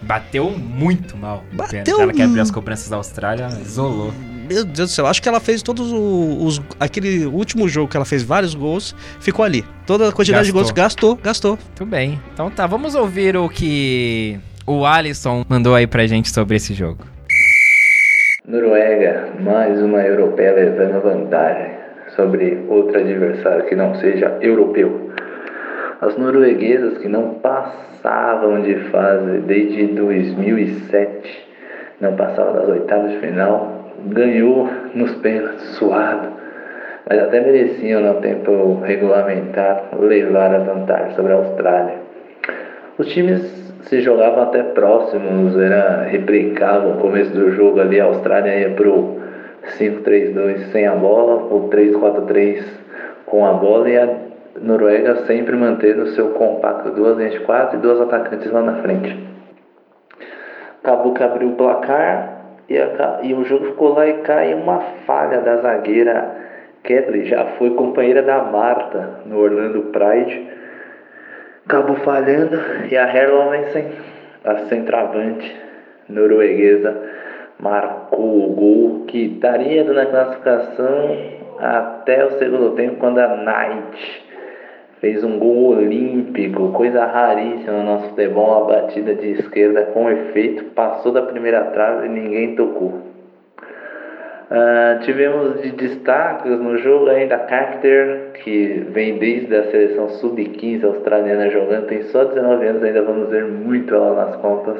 Bateu muito mal. Bateu. Ela que abriu mu- as cobranças da Austrália, isolou. Meu Deus do céu, acho que ela fez todos os, os- Aquele último jogo que ela fez vários gols, ficou ali. Toda a quantidade de Gastou. gols gastou, gastou. Muito bem. Então tá, vamos ouvir o que o Alisson mandou aí pra gente sobre esse jogo. Noruega, mais uma europeia levando vantagem sobre outro adversário que não seja europeu. As norueguesas que não passavam de fase desde 2007, não passavam das oitavas de final, ganhou nos pênaltis suado, mas até mereciam no tempo regulamentar levar a vantagem sobre a Austrália. Os times se jogavam até próximos, era replicável o começo do jogo ali, a Austrália ia pro 5-3-2 sem a bola, ou 3-4-3 com a bola, e a Noruega sempre mantendo o seu compacto, duas linhas quatro e duas atacantes lá na frente. Acabou que abriu o placar e, aca- e o jogo ficou lá e cai uma falha da zagueira Kedley, já foi companheira da Marta no Orlando Pride acabou falhando e a Herlovensen, a centroavante norueguesa, marcou o gol que estaria na classificação até o segundo tempo, quando a Knight fez um gol olímpico, coisa raríssima no nosso futebol, uma batida de esquerda com efeito, passou da primeira trave e ninguém tocou. Ah, tivemos de destaques no jogo ainda a Carter, que vem desde a seleção sub-15 australiana jogando, tem só 19 anos, ainda vamos ver muito ela nas Copas,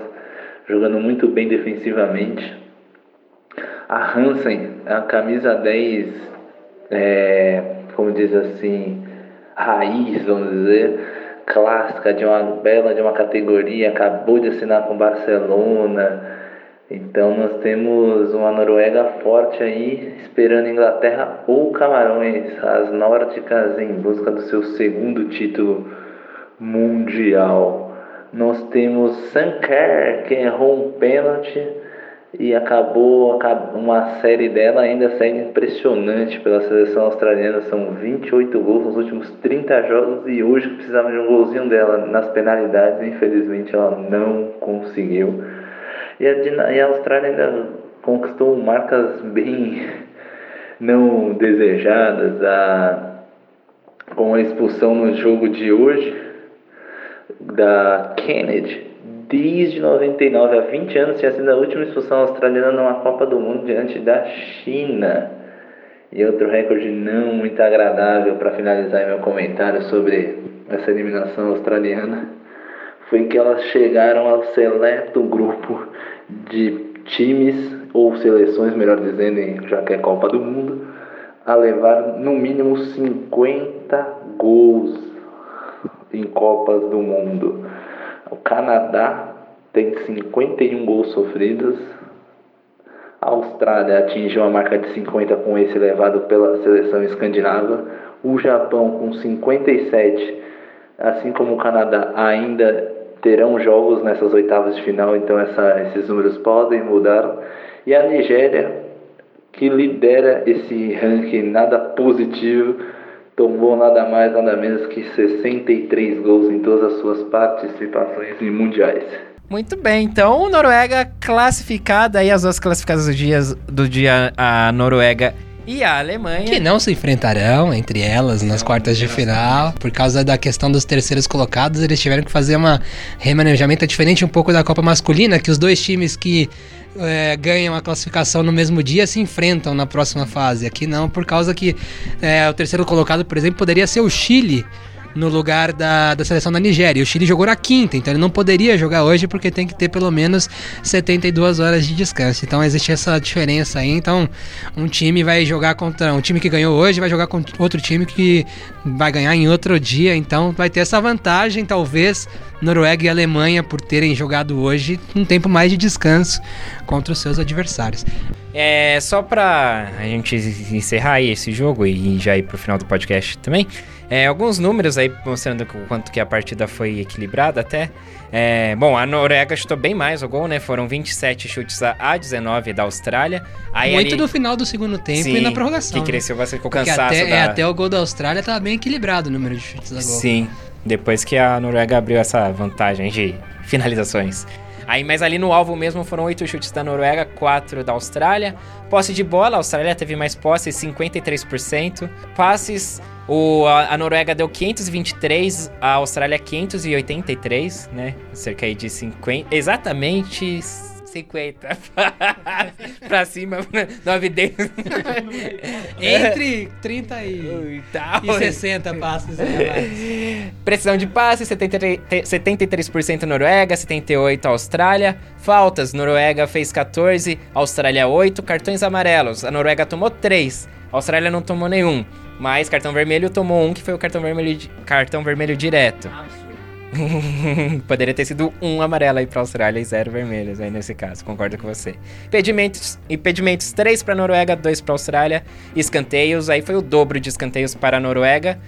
jogando muito bem defensivamente. A Hansen, a camisa 10, é, como diz assim, raiz, vamos dizer, clássica, de uma bela de uma categoria, acabou de assinar com Barcelona. Então nós temos uma Noruega forte aí, esperando Inglaterra ou Camarões, as nórdicas em busca do seu segundo título mundial. Nós temos Sanker, que errou um pênalti e acabou acab- uma série dela ainda segue impressionante pela seleção australiana. São 28 gols nos últimos 30 jogos e hoje precisava de um golzinho dela nas penalidades. Infelizmente ela não conseguiu. E a, e a Austrália ainda conquistou marcas bem <laughs> não desejadas. A, com a expulsão no jogo de hoje da Kennedy, desde 99 a 20 anos, tinha sido a última expulsão australiana numa Copa do Mundo diante da China. E outro recorde não muito agradável para finalizar meu comentário sobre essa eliminação australiana foi que elas chegaram ao seleto grupo de times ou seleções, melhor dizendo, já que é Copa do Mundo, a levar no mínimo 50 gols em Copas do Mundo. O Canadá tem 51 gols sofridos. A Austrália atingiu a marca de 50 com esse levado pela seleção escandinava. O Japão com 57, assim como o Canadá, ainda terão jogos nessas oitavas de final, então essa- esses números podem mudar. E a Nigéria, que lidera esse ranking nada positivo, tomou nada mais, nada menos que 63 gols em todas as suas participações em mundiais. Muito bem, então Noruega classificada aí as duas classificadas do dia, do dia a Noruega e a Alemanha. Que não se enfrentarão entre elas nas quartas de final. Por causa da questão dos terceiros colocados, eles tiveram que fazer uma remanejamento diferente um pouco da Copa Masculina, que os dois times que é, ganham a classificação no mesmo dia se enfrentam na próxima fase. Aqui não, por causa que é, o terceiro colocado, por exemplo, poderia ser o Chile no lugar da, da seleção da Nigéria. O Chile jogou na quinta, então ele não poderia jogar hoje porque tem que ter pelo menos 72 horas de descanso. Então existe essa diferença aí. Então um time vai jogar contra um time que ganhou hoje, vai jogar contra outro time que vai ganhar em outro dia. Então vai ter essa vantagem, talvez, Noruega e Alemanha por terem jogado hoje um tempo mais de descanso contra os seus adversários. É, só pra a gente encerrar aí esse jogo e já ir pro final do podcast também, é, alguns números aí mostrando o quanto que a partida foi equilibrada até. É, bom, a Noruega chutou bem mais o gol, né? Foram 27 chutes a, a 19 da Austrália. Aí Muito ali- no final do segundo tempo Sim, e na prorrogação. Que cresceu bastante com o né? Cansaço até, da... é, até o gol da Austrália tava bem equilibrado o número de chutes a gol. Sim, depois que a Noruega abriu essa vantagem de finalizações. Aí, mas ali no alvo mesmo foram 8 chutes da Noruega, 4 da Austrália. Posse de bola, a Austrália teve mais posse, 53%. Passes, o, a, a Noruega deu 523, a Austrália 583, né? Cerca aí de 50. Exatamente 50 <laughs> pra cima, <laughs> 9 dedos. <laughs> Entre 30 e, Ui, tá, e 60 passos. Precisão de passe, 73%, 73% Noruega, 78% Austrália. Faltas, Noruega fez 14, Austrália 8. Cartões amarelos, a Noruega tomou 3, a Austrália não tomou nenhum. Mas cartão vermelho tomou um, que foi o cartão vermelho, cartão vermelho direto. <laughs> Poderia ter sido um amarelo aí pra Austrália e zero vermelhos aí nesse caso, concordo com você. Impedimentos, impedimentos 3 pra Noruega, 2 pra Austrália. Escanteios, aí foi o dobro de escanteios para a Noruega.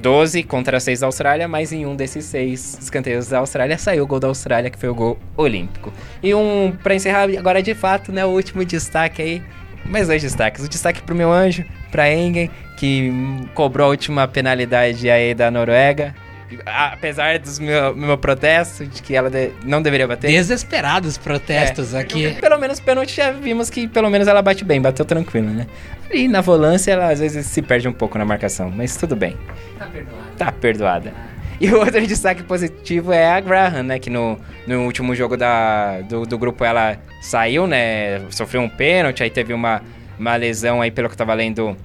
12 contra 6 da Austrália, mas em um desses 6 escanteios da Austrália saiu o gol da Austrália, que foi o gol olímpico. E um, pra encerrar agora de fato, né, o último destaque aí, mais dois destaques. O destaque pro meu anjo, pra Engen, que cobrou a última penalidade aí da Noruega. Apesar dos meu, meu protesto de que ela de- não deveria bater. Desesperados protestos aqui. Pelo menos pênalti já vimos que pelo menos ela bate bem, bateu tranquilo, né? E na volância ela às vezes se perde um pouco na marcação, mas tudo bem. Tá perdoado. Tá perdoada. E o outro <laughs> destaque positivo é a Graham, né? Que no, no último jogo da, do, do grupo ela saiu, né? Sofreu um pênalti, aí teve uma, uma lesão aí, pelo que eu tava lendo,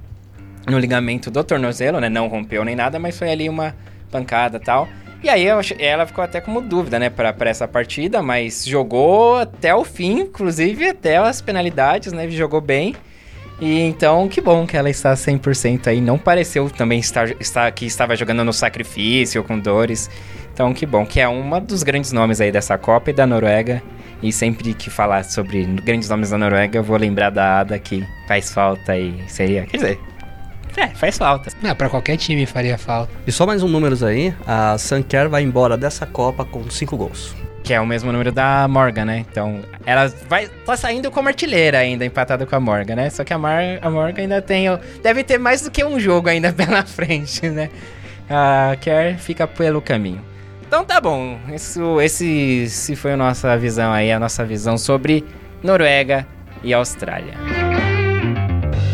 no ligamento do tornozelo, né? Não rompeu nem nada, mas foi ali uma pancada e tal. E aí ela ficou até como dúvida, né, pra, pra essa partida, mas jogou até o fim, inclusive até as penalidades, né? Jogou bem. E então, que bom que ela está 100% aí. Não pareceu também estar, estar que estava jogando no sacrifício, com dores. Então, que bom que é uma dos grandes nomes aí dessa Copa e da Noruega. E sempre que falar sobre grandes nomes da Noruega, eu vou lembrar da Ada que faz falta e seria. Quer dizer, é, faz falta. Não, pra qualquer time faria falta. E só mais um números aí, a Sanker vai embora dessa Copa com 5 gols. Que é o mesmo número da Morgan, né? Então, ela vai tá saindo como artilheira ainda, empatada com a Morgan, né? Só que a, Mar, a Morgan ainda tem. Deve ter mais do que um jogo ainda <laughs> pela frente, né? A Kerr fica pelo caminho. Então tá bom. Isso, esse, esse foi a nossa visão aí, a nossa visão sobre Noruega e Austrália.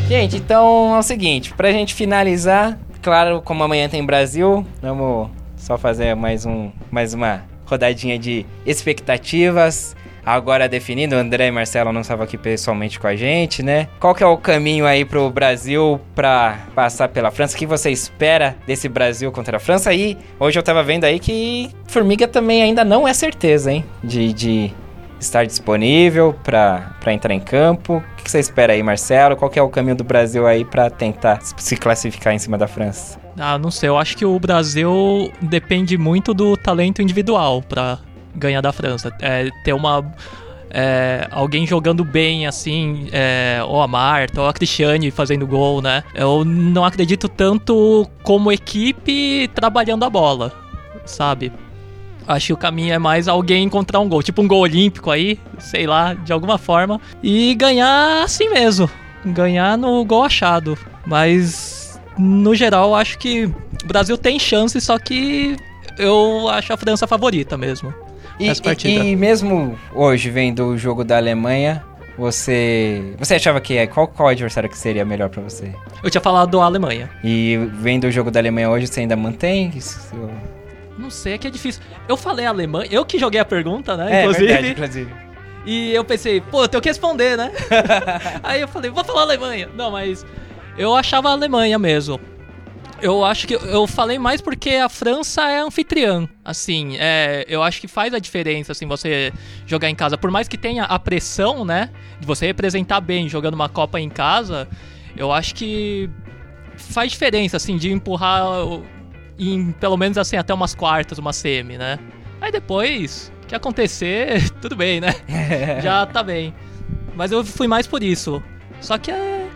Gente, então é o seguinte, pra gente finalizar, claro, como amanhã tem Brasil, vamos só fazer mais, um, mais uma rodadinha de expectativas. Agora definindo, André e Marcelo não estavam aqui pessoalmente com a gente, né? Qual que é o caminho aí pro Brasil pra passar pela França? O que você espera desse Brasil contra a França? E hoje eu tava vendo aí que Formiga também ainda não é certeza, hein? De, de estar disponível pra entrar em campo. O que você espera aí, Marcelo? Qual é o caminho do Brasil aí pra tentar se classificar em cima da França? Ah, não sei, eu acho que o Brasil depende muito do talento individual pra ganhar da França. É, ter uma. é, alguém jogando bem, assim, é, ou a Marta, ou a Cristiane fazendo gol, né? Eu não acredito tanto como equipe trabalhando a bola, sabe? Acho que o caminho é mais alguém encontrar um gol, tipo um gol olímpico aí, sei lá, de alguma forma, e ganhar assim mesmo. Ganhar no gol achado. Mas, no geral, acho que o Brasil tem chance, só que eu acho a França favorita mesmo. E, e- e mesmo hoje, vendo o jogo da Alemanha, você. Você achava que é. Qual, qual adversário que seria melhor pra você? Eu tinha falado a Alemanha. E vendo o jogo da Alemanha hoje, você ainda mantém? isso? Não sei, é que é difícil. Eu falei Alemanha, eu que joguei a pergunta, né? É, inclusive. verdade, inclusive. E eu pensei, pô, eu tenho que responder, né? <laughs> Aí eu falei, vou falar Alemanha. Não, mas eu achava Alemanha mesmo. Eu acho que eu falei mais porque a França é anfitriã. Assim, é, eu acho que faz a diferença, assim, você jogar em casa. Por mais que tenha a pressão, né? De você representar bem jogando uma Copa em casa, eu acho que faz diferença, assim, de empurrar o- em pelo menos assim até umas quartas, uma semi, né? Aí depois, o que acontecer, <laughs> tudo bem, né? <laughs> Já tá bem. Mas eu fui mais por isso. Só que a,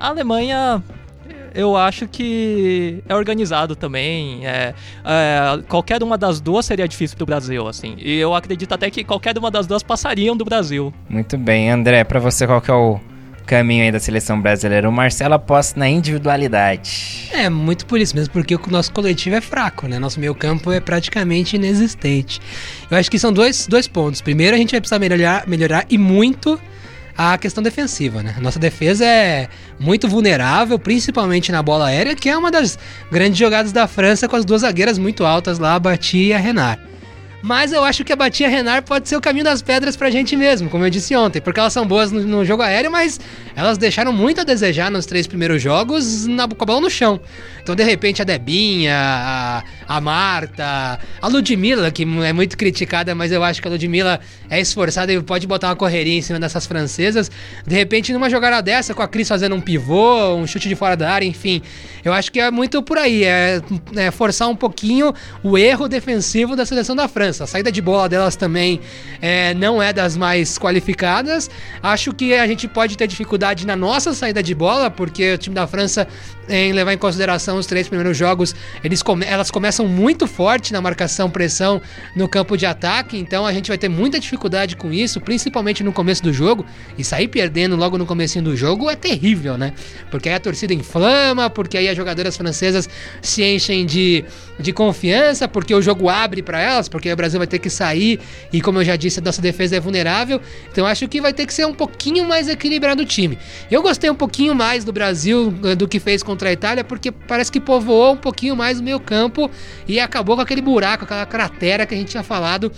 a Alemanha, eu acho que é organizado também. É, é, qualquer uma das duas seria difícil pro Brasil, assim. E eu acredito até que qualquer uma das duas passariam do Brasil. Muito bem, André, pra você qual que é o caminho aí da seleção brasileira. O Marcelo aposta na individualidade. É, muito por isso mesmo, porque o nosso coletivo é fraco, né? Nosso meio campo é praticamente inexistente. Eu acho que são dois, dois pontos. Primeiro, a gente vai precisar melhorar, melhorar e muito a questão defensiva, né? Nossa defesa é muito vulnerável, principalmente na bola aérea, que é uma das grandes jogadas da França com as duas zagueiras muito altas lá, a Bati e a Renard. Mas eu acho que a Batia Renard pode ser o caminho das pedras pra gente mesmo, como eu disse ontem, porque elas são boas no, no jogo aéreo, mas elas deixaram muito a desejar nos três primeiros jogos na, com a bola no chão. Então, de repente, a Debinha, a, a Marta, a Ludmilla, que é muito criticada, mas eu acho que a Ludmilla é esforçada e pode botar uma correria em cima dessas francesas. De repente, numa jogada dessa, com a Cris fazendo um pivô, um chute de fora da área, enfim. Eu acho que é muito por aí, é, é forçar um pouquinho o erro defensivo da seleção da França. A saída de bola delas também é, não é das mais qualificadas. Acho que a gente pode ter dificuldade na nossa saída de bola, porque o time da França, em levar em consideração os três primeiros jogos, eles come elas começam muito forte na marcação, pressão no campo de ataque, então a gente vai ter muita dificuldade com isso, principalmente no começo do jogo. E sair perdendo logo no começo do jogo é terrível, né? Porque aí a torcida inflama, porque aí as jogadoras francesas se enchem de, de confiança, porque o jogo abre para elas, porque o Brasil vai ter que sair e, como eu já disse, a nossa defesa é vulnerável. Então acho que vai ter que ser um pouquinho mais equilibrado o time. Eu gostei um pouquinho mais do Brasil eh, do que fez contra a Itália, porque parece que povoou um pouquinho mais o meio campo e acabou com aquele buraco, aquela cratera que a gente tinha falado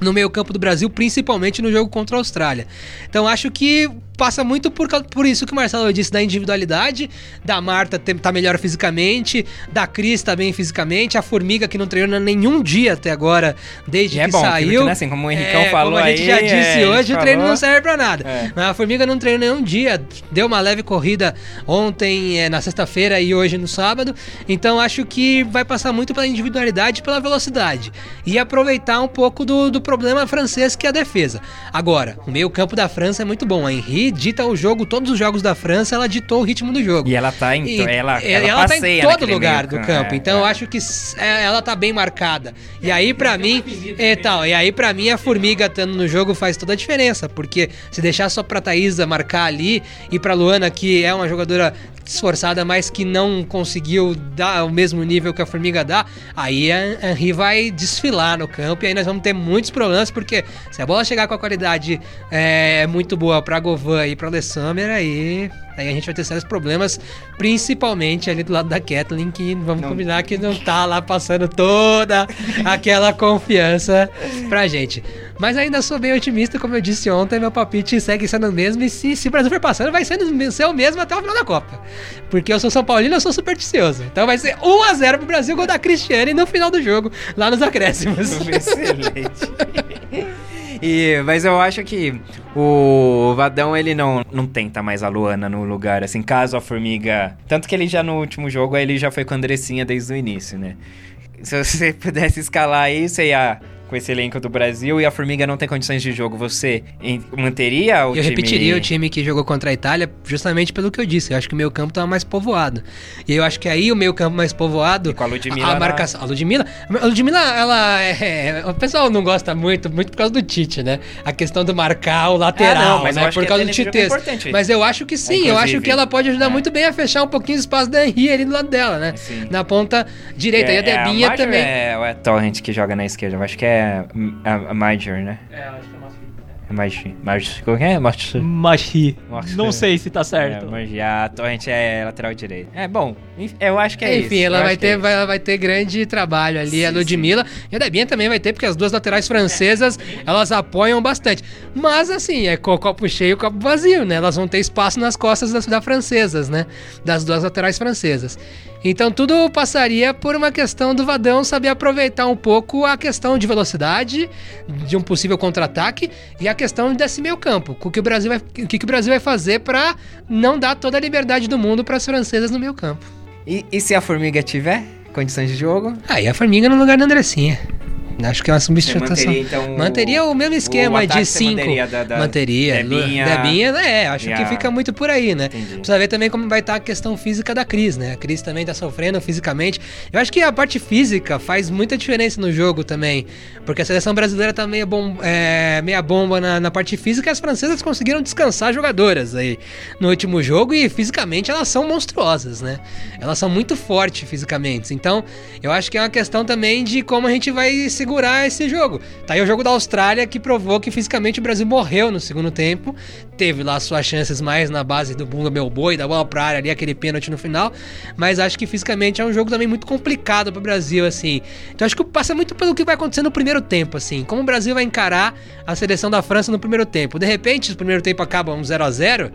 no meio campo do Brasil, principalmente no jogo contra a Austrália. Então acho que passa muito por, por isso que o Marcelo disse da individualidade, da Marta tá melhor fisicamente, da Cris tá bem fisicamente, a Formiga que não treinou nenhum dia até agora, desde é que bom, saiu. que, né, assim, como o Henricão É, falou como a gente aí, já disse é, hoje, o treino falou. não serve pra nada. É. Mas a Formiga não treinou nenhum dia, deu uma leve corrida ontem, é, na sexta-feira e hoje no sábado. Então acho que vai passar muito pela individualidade e pela velocidade. E aproveitar um pouco do, do problema francês que é a defesa. Agora, o meio-campo da França é muito bom. A Henri dita o jogo, todos os jogos da França, ela ditou o ritmo do jogo. E ela tá em. E- ela, e ela, tá em todo lugar do campo. é, então eu é. acho que é, ela tá bem marcada. E aí pra mim, é tal. E aí para mim a formiga estando no jogo faz toda a diferença, porque se deixar só pra Thaísa marcar ali e pra Luana que é uma jogadora esforçada, mas que não conseguiu dar o mesmo nível que a formiga dá, aí a Henri vai desfilar no campo e aí nós vamos ter muitos problemas, porque se a bola chegar com a qualidade é, muito boa pra Govan e pra Alessandra, aí, aí a gente vai ter sérios problemas, principalmente ali do lado da Kathleen, que vamos combinar que não tá lá passando toda aquela confiança pra gente. Mas ainda sou bem otimista, como eu disse ontem, meu palpite segue sendo o mesmo, e se, se o Brasil for passando, vai sendo, ser o mesmo até o final da Copa. Porque eu sou São Paulino, eu sou supersticioso. Então vai ser 1x0 pro Brasil, gol da Cristiane no final do jogo, lá nos acréscimos. Excelente. <laughs> E, mas eu acho que o Vadão ele não, não tenta mais a Luana no lugar, assim, caso a Formiga. Tanto que ele já no último jogo ele já foi com a Andressinha desde o início, né? Se você <laughs> pudesse escalar aí, você ia com esse elenco do Brasil e a Formiga não tem condições de jogo, você manteria o Eu time? repetiria o time que jogou contra a Itália justamente pelo que eu disse. Eu acho que o meio campo tava mais povoado. E eu acho que aí o meio campo mais povoado. E com a Ludmilla A, na- marcação. A Ludmilla. A Ludmilla, ela é. O pessoal não gosta muito, muito por causa do Tite, né? A questão do marcar o lateral, Ah, não, mas eu né? acho Por causa do é Tite. importante. Mas eu acho que sim, eu Inclusive. acho que ela pode ajudar É. muito bem a fechar um pouquinho o espaço da Henri ali do lado dela, né? Sim. Na ponta direita. e a Debinha Marjorie também. É, é a Torrent que joga na esquerda? Eu acho que é a, a Marjorie, né? É, acho que é uma É Marjorie. Marjorie. Como é? Nossa. Não sei se tá É, certo. Marjorie. A Torrent é lateral direito. É, bom, enfim, eu acho que é Enfim, isso. ela eu vai é ter, isso. vai, ela vai ter grande trabalho ali, a Ludmilla. E a Debinha também vai ter, porque as duas laterais francesas, elas apoiam bastante. Mas assim, é co- copo cheio, copo vazio, né? Elas vão ter espaço nas costas das, das francesas, né? Das duas laterais francesas. Então tudo passaria por uma questão do Vadão saber aproveitar um pouco a questão de velocidade, de um possível contra-ataque e a questão desse meio campo. O que o Brasil vai, o que o Brasil vai fazer para não dar toda a liberdade do mundo para as francesas no meio campo. E, e se a Formiga tiver condições de jogo? Aí a Formiga no lugar da Andressinha. Acho que é uma Você substituição. manteria, então, Manteria o mesmo esquema ataque de você 5. manteria da- da Manteria. Debinha, Debinha, é, acho que fica muito por aí, né? Entendi. Precisa ver também como vai estar a questão física da Cris, né? A Cris também tá sofrendo fisicamente. Eu acho que a parte física faz muita diferença no jogo também. Porque a seleção brasileira tá meio bom, é, meia bomba na, na parte física e as francesas conseguiram descansar jogadoras aí no último jogo e fisicamente elas são monstruosas, né? Elas são muito fortes fisicamente. Então, eu acho que é uma questão também de como a gente vai segurar esse jogo. Tá aí o jogo da Austrália que provou que fisicamente o Brasil morreu no segundo tempo. Teve lá suas chances mais na base do Bunga Meu Boi, da bola pra área ali, aquele pênalti no final. Mas acho que fisicamente é um jogo também muito complicado pro Brasil, assim. Então acho que passa muito pelo que vai acontecer no primeiro tempo, assim. Como o Brasil vai encarar a seleção da França no primeiro tempo. De repente, o primeiro tempo acaba um 0 a 0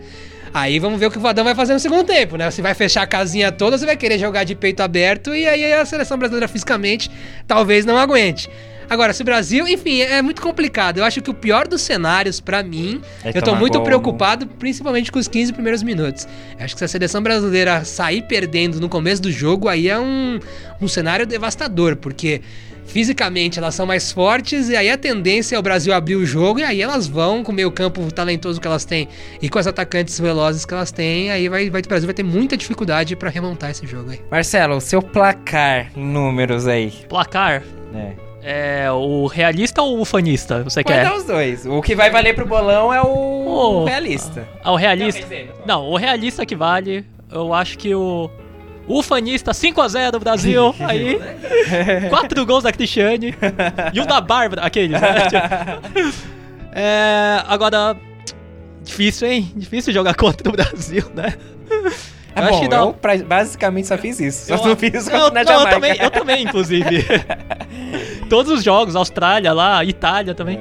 Aí vamos ver o que o Vadão vai fazer no segundo tempo, né? Você vai fechar a casinha toda, você vai querer jogar de peito aberto e aí a seleção brasileira fisicamente talvez não aguente. Agora, se o Brasil, enfim, é muito complicado. Eu acho que o pior dos cenários, pra mim, É eu tô muito gol. preocupado, principalmente com os 15 primeiros minutos. Eu acho que se a seleção brasileira sair perdendo no começo do jogo, aí é um, um cenário devastador, porque fisicamente elas são mais fortes e aí a tendência é o Brasil abrir o jogo e aí elas vão com o meio campo talentoso que elas têm e com as atacantes velozes que elas têm, aí vai, vai, o Brasil vai ter muita dificuldade pra remontar esse jogo aí. Marcelo, o seu placar em números aí. Placar. É. É o realista ou o fanista? Você Pode quer? dar os dois. O que vai valer pro bolão é o Oh. realista. Ah, o realista? Não, o realista que vale. Eu acho que o. O fanista 5x0 Brasil. <laughs> aí. Quatro gols da Cristiane. E um da Bárbara. Aqueles, né? <laughs> É, agora. Difícil, hein? Difícil jogar contra o Brasil, né? É Eu acho bom, que dá- eu basicamente só fiz isso. Só Eu- não fiz eu, contra a não, eu também, eu também, inclusive. <laughs> Todos os jogos, Austrália lá, Itália também.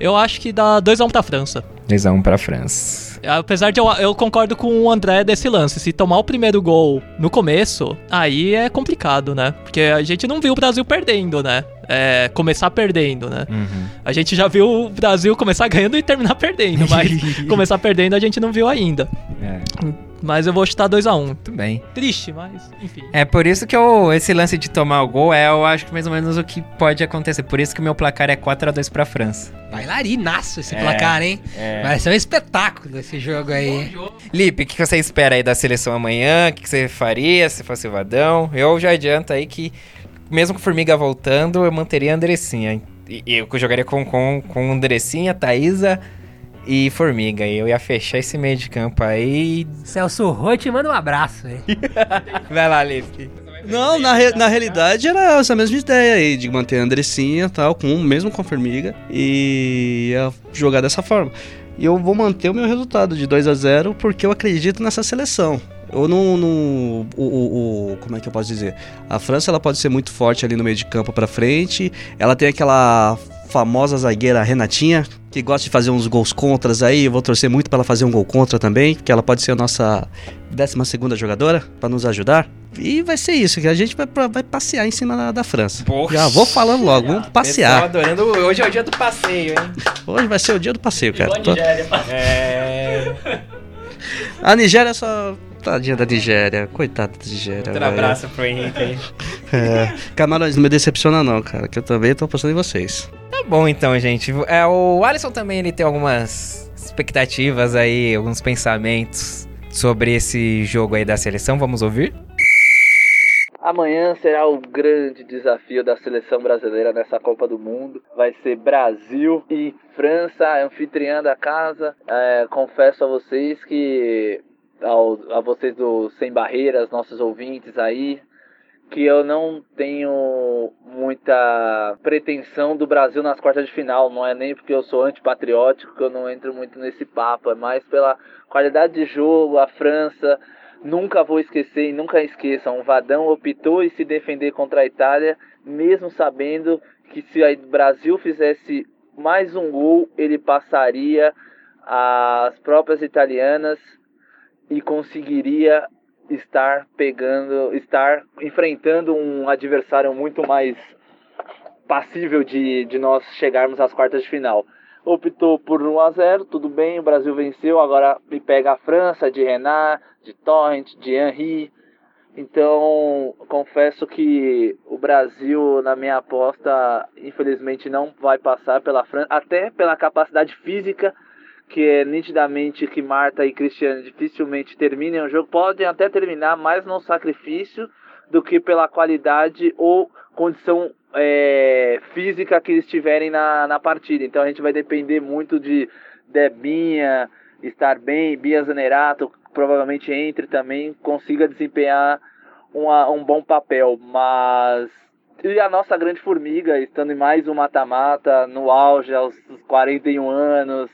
Eu acho que dá 2x1 pra França. 2x1 pra França. Apesar de eu, eu concordo com o André desse lance. Se tomar o primeiro gol no começo, aí é complicado, né? Porque a gente não viu o Brasil perdendo, né? É, começar perdendo, né? Uhum. A gente já viu o Brasil começar <laughs> ganhando e terminar perdendo, mas <laughs> começar perdendo a gente não viu ainda. É, Mas eu vou chutar 2x1. muito bem. Triste, mas enfim. É por isso que eu, esse lance de tomar o gol é, eu acho que mais ou menos o que pode acontecer. Por isso que o meu placar é 4x2 pra França. Bailarinaço esse É, placar, hein? é. Vai ser um espetáculo esse jogo aí. Lipe, o que você espera aí da seleção amanhã? O que você faria se fosse o Vadão? Eu já adianto aí que, mesmo com o Formiga voltando, eu manteria a Andressinha. E e eu jogaria com, com, com Andressinha, Thaísa e Formiga. E eu ia fechar esse meio de campo aí. Celso Rô te manda um abraço, hein? <laughs> Vai lá, Lipe. Não, na, re- na realidade era essa mesma ideia aí, de manter a Andressinha e tal, com, mesmo com a Formiga, e ia jogar dessa forma. E eu vou manter o meu resultado de 2 a 0 porque eu acredito nessa seleção. Eu não. não o, o- o- como é que eu posso dizer? A França ela pode ser muito forte ali no meio de campo pra frente. Ela tem aquela famosa zagueira Renatinha, que gosta de fazer uns gols contras aí. Eu vou torcer muito pra ela fazer um gol contra também, que ela pode ser a nossa 12 segunda jogadora pra nos ajudar. E vai ser isso, que a gente vai, vai passear em cima da, da França. Poxa. Já vou falando logo, vamos passear. adorando. Hoje é o dia do passeio, hein? Hoje vai ser o dia do passeio, cara. Tô- É. A Nigéria é só. Tadinha da Nigéria, coitada da Nigéria. Velho. abraço pro Henrique aí. <laughs> É. Camarões, não me decepciona não, cara, que eu também tô apostando em vocês. Tá bom então, gente. É, o Alisson também ele tem algumas expectativas aí, alguns pensamentos sobre esse jogo aí da seleção. Vamos ouvir? Amanhã será o grande desafio da seleção brasileira nessa Copa do Mundo. Vai ser Brasil e França, anfitriã da casa. É, confesso a vocês que, ao, a vocês do Sem Barreiras, nossos ouvintes aí, que eu não tenho muita pretensão do Brasil nas quartas de final. Não é nem porque eu sou antipatriótico que eu não entro muito nesse papo. É mais pela qualidade de jogo, a França. Nunca vou esquecer e nunca esqueçam, o Vadão optou em se defender contra a Itália, mesmo sabendo que se o Brasil fizesse mais um gol, ele passaria as próprias italianas e conseguiria estar pegando, estar enfrentando um adversário muito mais passível de, de nós chegarmos às quartas de final. Optou por 1 a 0 tudo bem, o Brasil venceu, agora me pega a França de Renard, de Torrent, de Henry, Então, confesso que o Brasil, na minha aposta, infelizmente não vai passar pela França, até pela capacidade física, que é nitidamente que Marta e Cristiane dificilmente terminem o jogo. Podem até terminar mais no sacrifício do que pela qualidade ou condição é, física que eles tiverem na, na partida. Então a gente vai depender muito de Debinha estar bem, Bia Zanerato provavelmente entre também, consiga desempenhar uma, um bom papel, mas e a nossa grande formiga, estando em mais um mata-mata, no auge, aos 41 anos,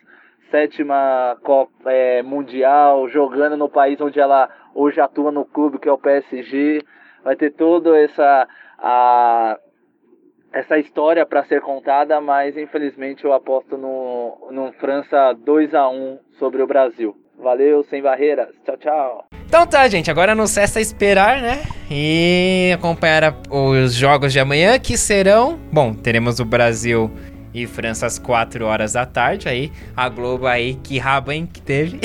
sétima Copa é, Mundial, jogando no país onde ela hoje atua no clube, que é o PSG, vai ter toda essa, a, essa história para ser contada, mas infelizmente eu aposto no, no França 2 a 1 sobre o Brasil. Valeu, sem barreiras. Tchau, tchau. Então tá, gente, agora nos resta esperar, né? E acompanhar os jogos de amanhã, que serão. Bom, teremos o Brasil e França às 4 horas da tarde. Aí, a Globo aí, que rabo, hein, que teve.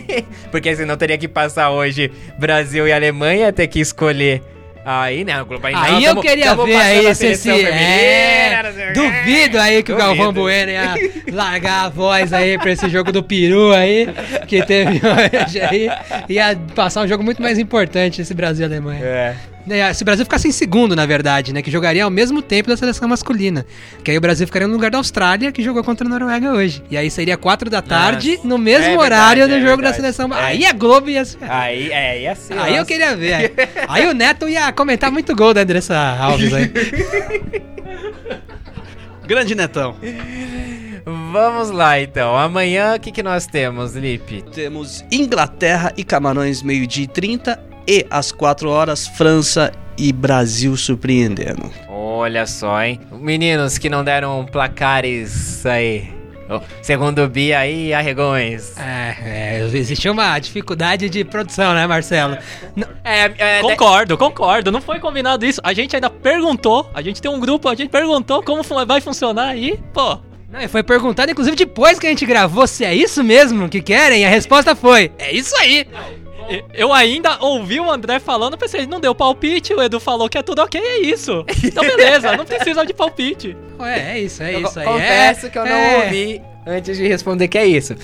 <laughs> Porque senão teria que passar hoje Brasil e Alemanha, ter que escolher. Aí, né? A Globo aí, não, eu tamo- queria tamo ver aí se esse. É, o duvido aí que o Duvido. Galvão Bueno ia largar a voz aí pra esse jogo do Peru aí, que teve <laughs> hoje aí. Ia passar um jogo muito mais importante esse Brasil e Alemanha. É. Né, Se o Brasil ficasse em segundo, na verdade, né? Que jogaria ao mesmo tempo da seleção masculina. Que aí o Brasil ficaria no lugar da Austrália, que jogou contra a Noruega hoje. E aí seria quatro da tarde, Nossa. no mesmo É verdade, horário do é jogo da verdade. seleção. É. Aí a Globo ia se. Aí, é, ia ser. Aí eu nossa. queria ver. Aí, <laughs> aí o Neto ia comentar muito gol da Andressa Alves aí. <laughs> Grande Netão. Vamos lá, então. Amanhã, o que, que nós temos, Lipe? Temos Inglaterra e Camarões, meio-dia e 30. E às 4 horas, França e Brasil surpreendendo. Olha só, hein? Meninos que não deram placares aí. Segundo o Bia aí, arregões. É, é, existiu uma dificuldade de produção, né, Marcelo? É, é, Concordo, concordo. Não foi combinado isso. A gente ainda perguntou. A gente tem um grupo, a gente perguntou como vai funcionar aí. Pô, Não, e foi perguntado, inclusive, depois que a gente gravou, se é isso mesmo que querem. A resposta foi: é isso aí. e- eu ainda ouvi o André falando, pensei, não deu palpite, o Edu falou que é tudo ok, é isso. Então beleza, não precisa de palpite. Ué, é isso, é eu isso aí. confesso é, que eu não é. ouvi antes de responder que é isso.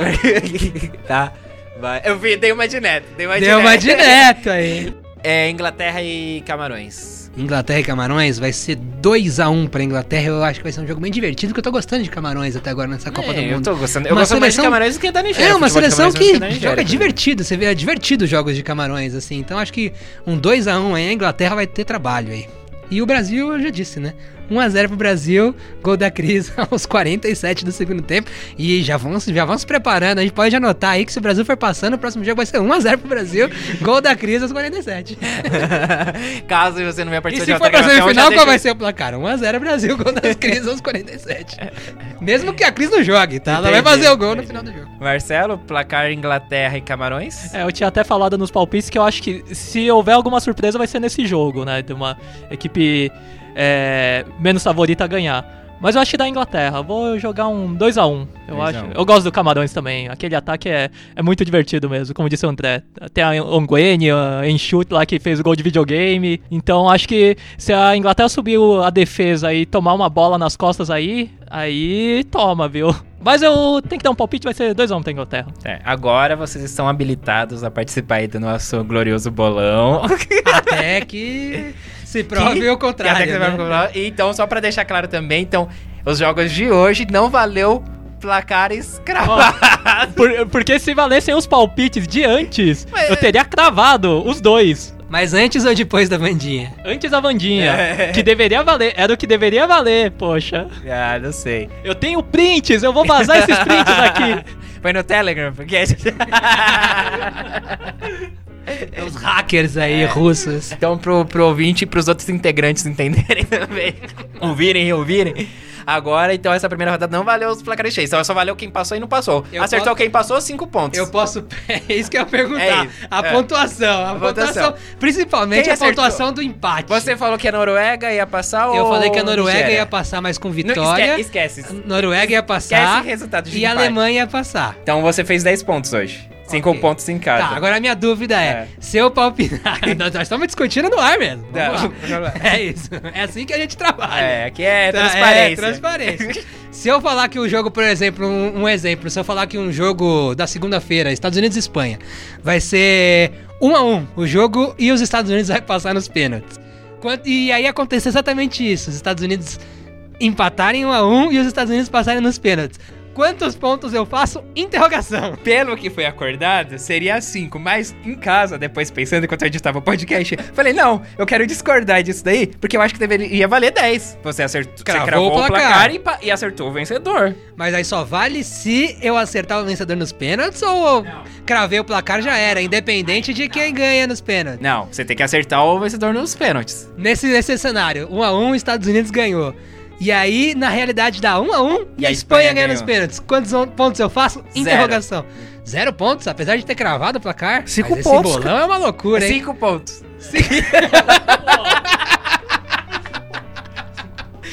<laughs> tá? Vai. Eu vi, dei uma de neto. Dei uma Deu de uma neto. direto aí. <laughs> É Inglaterra e Camarões. Inglaterra e Camarões vai ser 2x1 pra Inglaterra. Eu acho que vai ser um jogo bem divertido, porque eu tô gostando de Camarões até agora nessa Copa É, do eu Mundo. tô gostando. Eu Uma gosto mais de seleção- Camarões do que da Nigéria. É uma seleção que Nigéria joga divertido, você vê, é divertido os jogos de Camarões, assim. Então acho que um 2x1 aí, a Inglaterra vai ter trabalho aí. E o Brasil, eu já disse, né? 1x0 pro Brasil, gol da Cris <laughs> aos 47 do segundo tempo. E já vamos, já vamos se preparando, a gente pode anotar aí que se o Brasil for passando, o próximo jogo vai ser 1x0 pro Brasil, gol da Cris aos 47. <laughs> Caso você não venha E participar se de for outra pra gravação, semifinal, já qual deixa- vai ser o placar? 1x0 Brasil, gol das <laughs> Cris aos 47. Mesmo que a Cris não jogue, tá? Ela vai Entendi, fazer o gol no entendi. final do jogo. Marcelo, placar Inglaterra e Camarões. É, eu tinha até falado nos palpites que eu acho que se houver alguma surpresa vai ser nesse jogo, né? De uma equipe é, menos favorita a ganhar. Mas eu acho que da Inglaterra. Vou jogar um 2x1. Eu 2 a acho. 1. Eu gosto do Camarões também. Aquele ataque é, é muito divertido mesmo, como disse o André. Tem a Onguene, a Enxute lá que fez o gol de videogame. Então acho que se a Inglaterra subir a defesa e tomar uma bola nas costas aí, aí toma, viu? Mas eu tenho que dar um palpite, vai ser 2x1 pra Inglaterra. É, agora vocês estão habilitados a participar aí do nosso glorioso bolão. Até que <laughs> se prove Que- o contrário. Que né? provar. Então, só pra deixar claro também, então, os jogos de hoje não valeu placares cravados. <laughs> Por- porque se valessem os palpites de antes, Mas- eu teria cravado os dois. Mas antes ou depois da Vandinha? Antes da Vandinha. É. Que deveria valer. Era o que deveria valer, poxa. ah, não sei. Eu tenho prints, eu vou vazar esses prints aqui. <laughs> Foi no Telegram, porque... <laughs> Os hackers aí, russos. Então, pro, pro ouvinte e pros outros integrantes entenderem <laughs> também. ouvirem e ouvirem. Agora, então, essa primeira rodada não valeu os placares cheios. Só, só valeu quem passou e não passou. Eu Acertou posso- quem passou, cinco pontos. Eu posso. <laughs> É isso que eu ia perguntar. É a é. pontuação. A, A pontuação. pontuação. Principalmente Quem a acertou? pontuação do empate. Você falou que a Noruega ia passar Eu ou falei que a Noruega Nigéria? ia passar, mas com vitória. esque- esquece. Noruega ia passar. Esquece resultado de E a. Alemanha ia passar. Então você fez 10 pontos hoje. Cinco Ok. pontos em cada. Tá, agora a minha dúvida é, É. se eu palpitar... <laughs> nós nós estamos discutindo no ar mesmo. Lá. <laughs> É isso. É assim que a gente trabalha. É, aqui é Tá, transparência. É, transparência. <laughs> se eu falar que o jogo, por exemplo, um, um exemplo, se eu falar que um jogo da segunda-feira, Estados Unidos e Espanha, vai ser um a um o jogo e os Estados Unidos vai passar nos pênaltis. E aí acontece exatamente isso, os Estados Unidos empatarem um a um e os Estados Unidos passarem nos pênaltis. Quantos pontos eu faço? Interrogação. Pelo que foi acordado, seria 5. Mas em casa, depois pensando enquanto eu editava o podcast, falei, não, eu quero discordar disso daí, porque eu acho que deveria valer 10. Você acertou, Cravou você cravou o o placar. placar, e, e acertou o vencedor. Mas aí só vale se eu acertar o vencedor nos pênaltis ou cravei o placar já era, independente de quem ganha nos pênaltis. Não, você tem que acertar o vencedor nos pênaltis. Nesse, nesse cenário, 1 a 1 Estados Unidos ganhou. E aí, na realidade, dá 1 a 1 e, E a Espanha, Espanha ganha nos pênaltis. Quantos on- pontos eu faço? Interrogação. Zero pontos, apesar de ter cravado o placar. Cinco Mas pontos, Esse bolão é uma loucura, hein? 5 pontos. <laughs>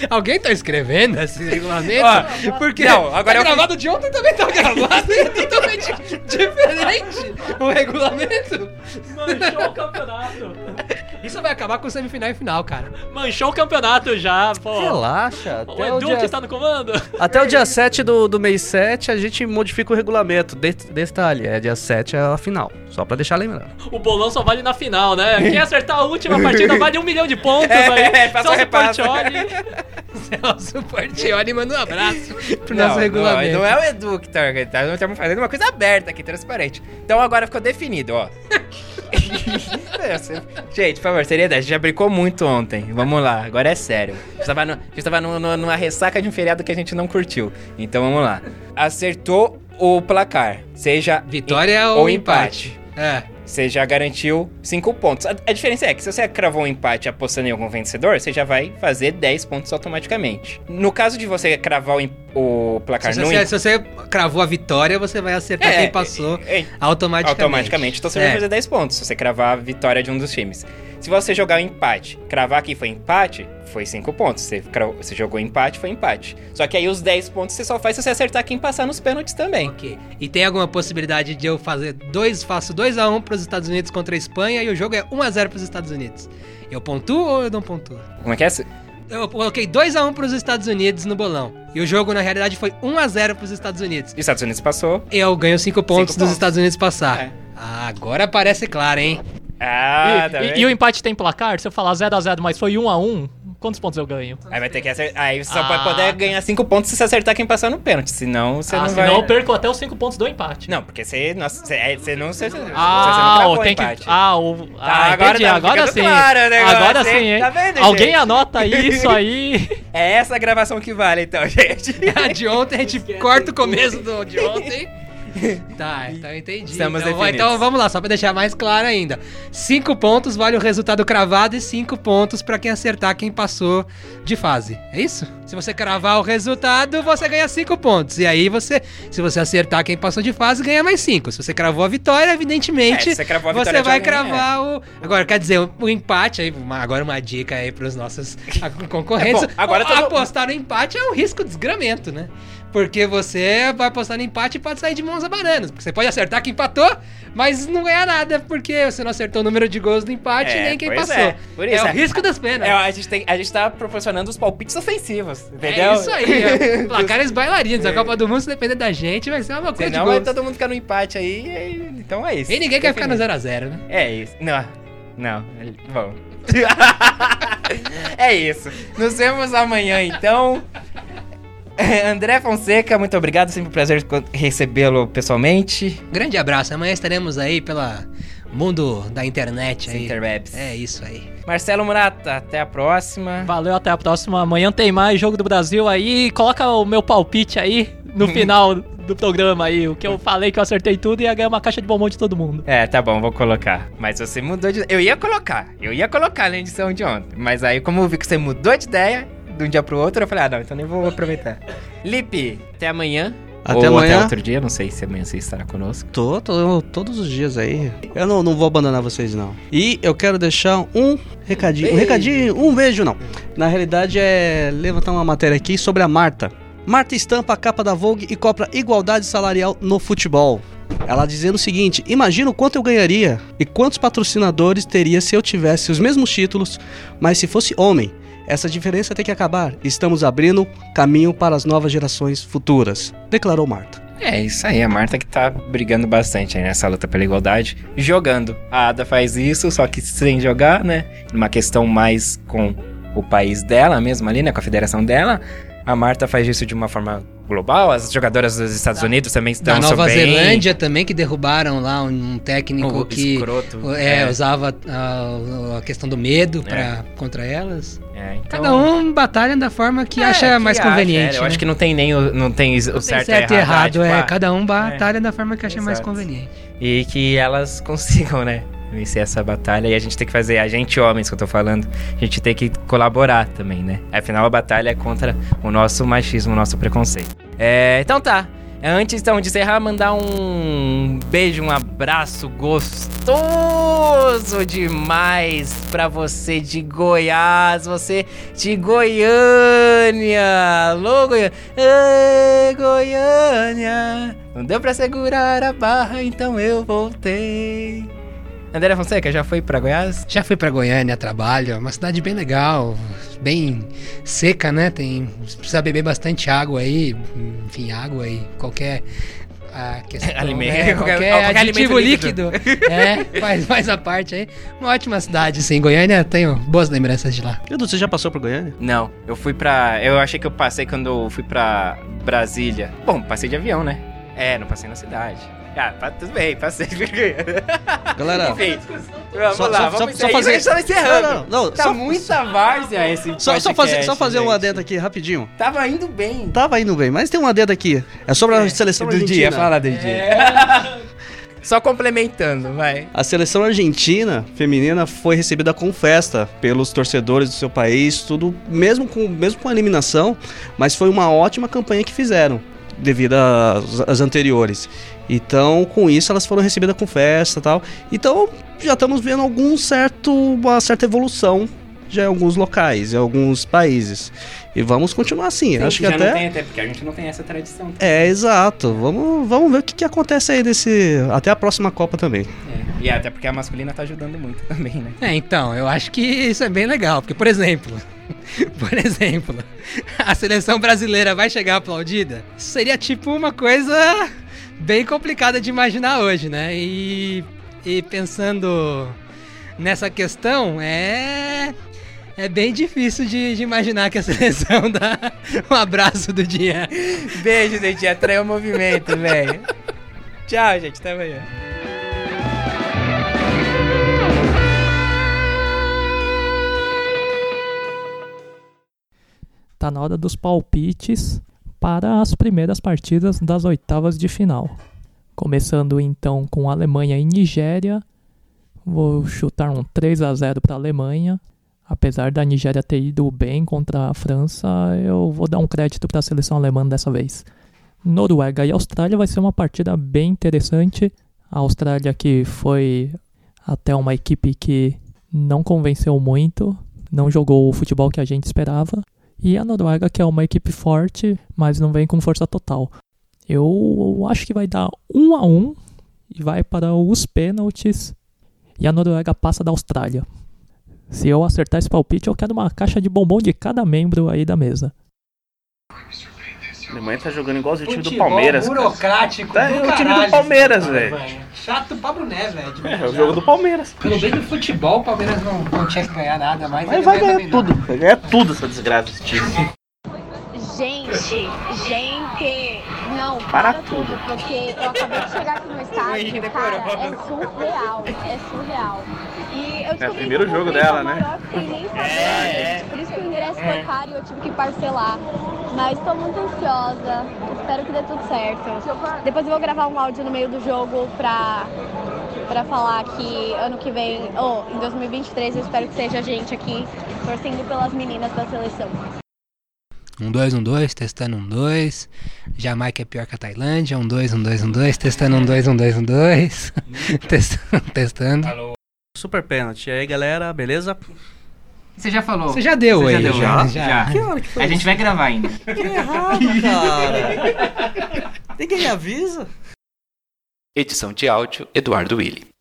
Alguém tá escrevendo esse regulamento? Ó, Porque não, agora tá eu- gravado de ontem também tá gravado. é <laughs> totalmente diferente o regulamento. Manchou o campeonato. Isso vai acabar com semifinal e final, cara. Manchou o campeonato já, pô. Relaxa. O Até o, Edu dia, que está no comando. até o dia 7 do, do mês 7 a gente modifica o regulamento. De, detalhe, é dia 7 é a final. Só pra deixar lembrando. O bolão só vale na final, né? Quem acertar a última partida vale um milhão de pontos <laughs> É, aí. passa Celso repassa. Portiolli. <laughs> Celso Portioli manda um abraço <laughs> pro Não, nosso regulamento. Não, não é o Edu que tá organizando, nós estamos fazendo uma coisa aberta aqui, transparente. Então agora ficou definido, ó. <laughs> gente, por favor, seriedade. A gente já brincou muito ontem. Vamos lá, agora é sério. A gente tava, no- a gente tava no- no- numa ressaca de um feriado que a gente não curtiu. Então vamos lá. Acertou o placar, seja Vitória em- ou empate? É. Você já garantiu 5 pontos. A, a diferença é que se você cravou um empate apostando em algum vencedor, você já vai fazer 10 pontos automaticamente. No caso de você cravar o, o placar Se no se você cravou a vitória, você vai acertar É, quem passou é, é, automaticamente. automaticamente, então você vai É. fazer 10 pontos se você cravar a vitória de um dos times. Se você jogar o empate, cravar que foi empate, foi 5 pontos. Você, cravou- você jogou empate, foi empate. Só que aí os 10 pontos você só faz se você acertar quem passar nos pênaltis também. Ok. E tem alguma possibilidade de eu fazer dois, faço 2x1 pros Estados Unidos contra a Espanha e o jogo é 1x0 pros Estados Unidos? Eu pontuo ou eu não pontuo? Como é que é? Eu coloquei 2x1 pros Estados Unidos no bolão. E o jogo, na realidade, foi 1x0 pros Estados Unidos. Os Estados Unidos passou. Eu ganho 5 pontos dos pontos. Estados Unidos passar. É. Ah, agora parece claro, hein? Ah, e, tá e- e o empate tem placar? Se eu falar 0x0, mas foi 1x1, quantos pontos eu ganho? Aí vai ter que acertar. Aí você só Ah, vai poder ganhar 5 pontos se você acertar quem passar no pênalti. Senão você ah, não senão vai. eu perco até os 5 pontos do empate. Não, porque você, nossa, você, é- você não. Você, você não Ah, cravou o o tem que. empate. Ah, o. Ah, agora entendi. tá Agora sim. claro o negócio, agora sim, hein? Tá vendo, Alguém gente? anota isso aí. <laughs> É essa a gravação que vale, então, <laughs> gente. A <laughs> de ontem, a gente corta o começo do de ontem. <laughs> Tá, então entendi. Estamos então, definidos. então vamos lá, só pra deixar mais claro ainda. Cinco pontos vale o resultado cravado e cinco pontos pra quem acertar quem passou de fase. É isso? Se você cravar o resultado, você ganha cinco pontos. E aí você, se você acertar quem passou de fase, ganha mais cinco. Se você cravou a vitória, evidentemente, É, você você vitória de vai alguém, cravar o. Agora, quer dizer, o, empate aí, uma- agora uma dica aí pros nossos a- <laughs> concorrentes. É bom, agora todo- apostar no empate é um risco de desgramento, né? Porque você vai apostar no empate e pode sair de mãos a bananas. Porque você pode acertar quem empatou, mas não ganhar nada, porque você não acertou o número de gols do empate É, nem quem passou. é. Por isso o é. risco das penas. É, a, gente tem, a gente tá proporcionando os palpites ofensivos, entendeu? É isso aí, é. <laughs> placares bailarinos. A Copa do Mundo, se depender da gente, vai ser uma loucura de Senão vai gols. todo mundo ficar no empate aí, e- então é isso. E ninguém quer ficar no Definido. 0x0, né? É isso. Não, não. Bom. <laughs> <laughs> é isso. Nos vemos amanhã, então. André Fonseca, muito obrigado. Sempre um prazer recebê-lo pessoalmente. Grande abraço. Amanhã estaremos aí pela mundo da internet aí. Interwebs. É isso aí. Marcelo Murata, até a próxima. Valeu, até a próxima. Amanhã tem mais jogo do Brasil aí. Coloca o meu palpite aí no <laughs> final do programa aí. O que eu falei que eu acertei tudo e ia ganhar uma caixa de bombom de todo mundo. É, tá bom, vou colocar. Mas você mudou de. Eu ia colocar, eu ia colocar na edição de ontem. Mas aí, como eu vi que você mudou de ideia de um dia pro outro, eu falei, ah, não, então nem vou aproveitar. Lipe, até amanhã. Até Ou amanhã. até outro dia, não sei se amanhã você estará conosco. Tô, tô todos os dias aí. Eu não, não vou abandonar vocês, não. E eu quero deixar um recadinho. Um recadinho, um beijo, não. Na realidade é levantar uma matéria aqui sobre a Marta. Marta estampa a capa da Vogue e cobra igualdade salarial no futebol. Ela dizendo o seguinte: Imagina o quanto eu ganharia e quantos patrocinadores teria se eu tivesse os mesmos títulos, mas se fosse homem. Essa diferença tem que acabar. Estamos abrindo caminho para as novas gerações futuras, declarou Marta. É isso aí, a Marta que tá brigando bastante aí nessa luta pela igualdade, jogando. A Ada faz isso, só que sem jogar, né? Numa questão mais com o país dela mesmo ali, né? Com a federação dela. A Marta faz isso de uma forma global. As jogadoras dos Estados Unidos também estão Da Nova bem. Zelândia também, que derrubaram lá um técnico O que escroto. é, É. usava a, a questão do medo pra, contra elas. É, então- Cada um batalha da forma que É, acha que mais acha, conveniente. é, eu né? acho que não tem nem o, não tem o Não tem certo, certo e errado. errado, tipo, é. Cada um batalha da forma que acha mais conveniente. E que elas <laughs> consigam, né? Vencer essa batalha. E a gente tem que fazer, a gente homens que eu tô falando, a gente tem que colaborar também, né? Afinal, a batalha é contra o nosso machismo, o nosso preconceito. É, então tá. Antes então de encerrar, mandar um beijo, um abraço gostoso demais pra você de Goiás, você de Goiânia. Alô, Goiânia. Ê, Goiânia. Não deu pra segurar a barra, então eu voltei. André Fonseca, já foi pra Goiás? Já fui pra Goiânia trabalho, é uma cidade bem legal, bem seca, né? Tem precisa beber bastante água aí, enfim, água aí, qualquer a questão, <laughs> Alimento, né? qualquer- qualquer, qualquer aditivo alimento líquido, é, <laughs> faz, faz a parte aí. Uma ótima cidade, sim. Goiânia, tenho boas lembranças de lá. Edu, você já passou por Goiânia? Não, eu fui pra. Eu achei que eu passei quando eu fui pra Brasília. Bom, passei de avião, né? É, não passei na cidade. Ah, tá, tudo bem, passei. <laughs> Galera, Enfim, vamos Só- lá, só- vamos só- só fazer- Só encerrando. Não, não, não, tá só- muita várzea esse só, só fazer, podcast, só fazer um adendo aqui rapidinho. Tava indo bem. Tava indo bem, mas tem um adendo aqui. É sobre a seleção do argentina. dia, fala do dia. <laughs> Só complementando, vai. A seleção argentina feminina foi recebida com festa pelos torcedores do seu país, tudo mesmo com mesmo com a eliminação, mas foi uma ótima campanha que fizeram devido às, às anteriores. Então, com isso elas foram recebidas com festa, e tal. Então, já estamos vendo algum certo uma certa evolução já em alguns locais, em alguns países. E vamos continuar assim. Acho que já até não tem até, porque a gente não tem essa tradição. é, exato. Vamos, vamos ver o que, que acontece aí desse. Até a próxima Copa também. É. E até porque a masculina tá ajudando muito <laughs> também, né? É, então, eu acho que isso é bem legal, porque, por exemplo, <laughs> por exemplo, <laughs> a seleção brasileira vai chegar aplaudida? Seria tipo uma coisa bem complicada de imaginar hoje, né? E, e pensando nessa questão, é. É bem difícil de, de imaginar que a <laughs> seleção dá um abraço do dia. Beijo, gente. Atraiu o movimento, velho. Tchau, gente. Até amanhã. Tá na hora dos palpites para as primeiras partidas das oitavas de final. Começando então com Alemanha e Nigéria. Vou chutar um 3 a 0 para a Alemanha. Apesar da Nigéria ter ido bem contra a França, eu vou dar um crédito para a seleção alemã dessa vez. Noruega e Austrália vai ser uma partida bem interessante. A Austrália que foi até uma equipe que não convenceu muito, não jogou o futebol que a gente esperava. E a Noruega, que é uma equipe forte, mas não vem com força total. Eu acho que vai dar um a um e vai para os pênaltis. E a Noruega passa da Austrália. Se eu acertar esse palpite, eu quero uma caixa de bombom de cada membro aí da mesa. A Alemanha tá jogando igualzinho o time do Palmeiras. cara. burocrático Tá, é o time do Palmeiras, velho. Chato pra boné, velho. É, é o jogo do Palmeiras. Pelo bem do futebol, o Palmeiras não, não tinha que ganhar nada mais. Mas vai ganha ganhar tudo. Vai ganhar tudo essa desgraça desse time. Gente, gente, não, Para para, tudo, porque eu acabei de chegar aqui no <laughs> estádio, cara, é surreal, é surreal. E eu descobri primeiro que eu jogo dela, né? nem saber, por isso que o ingresso foi caro e eu tive que parcelar. Mas tô muito ansiosa, espero que dê tudo certo. Depois eu vou gravar um áudio no meio do jogo pra, pra falar que ano que vem, ou em 2023, eu espero que seja a gente aqui torcendo pelas meninas da seleção. Um dois, um dois, testando um dois. Jamaica é pior que a Tailândia. Um dois, um dois, um dois, testando um dois, um dois, um dois. <laughs> testando, testando. Super pênalti. E aí, galera, beleza? Você já falou. Você já deu Você aí. já deu, já. já? já. Que hora que foi A gente vai gravar ainda. <laughs> Que errado, <laughs> cara. Ninguém me avisa. Edição de áudio Eduardo Willi.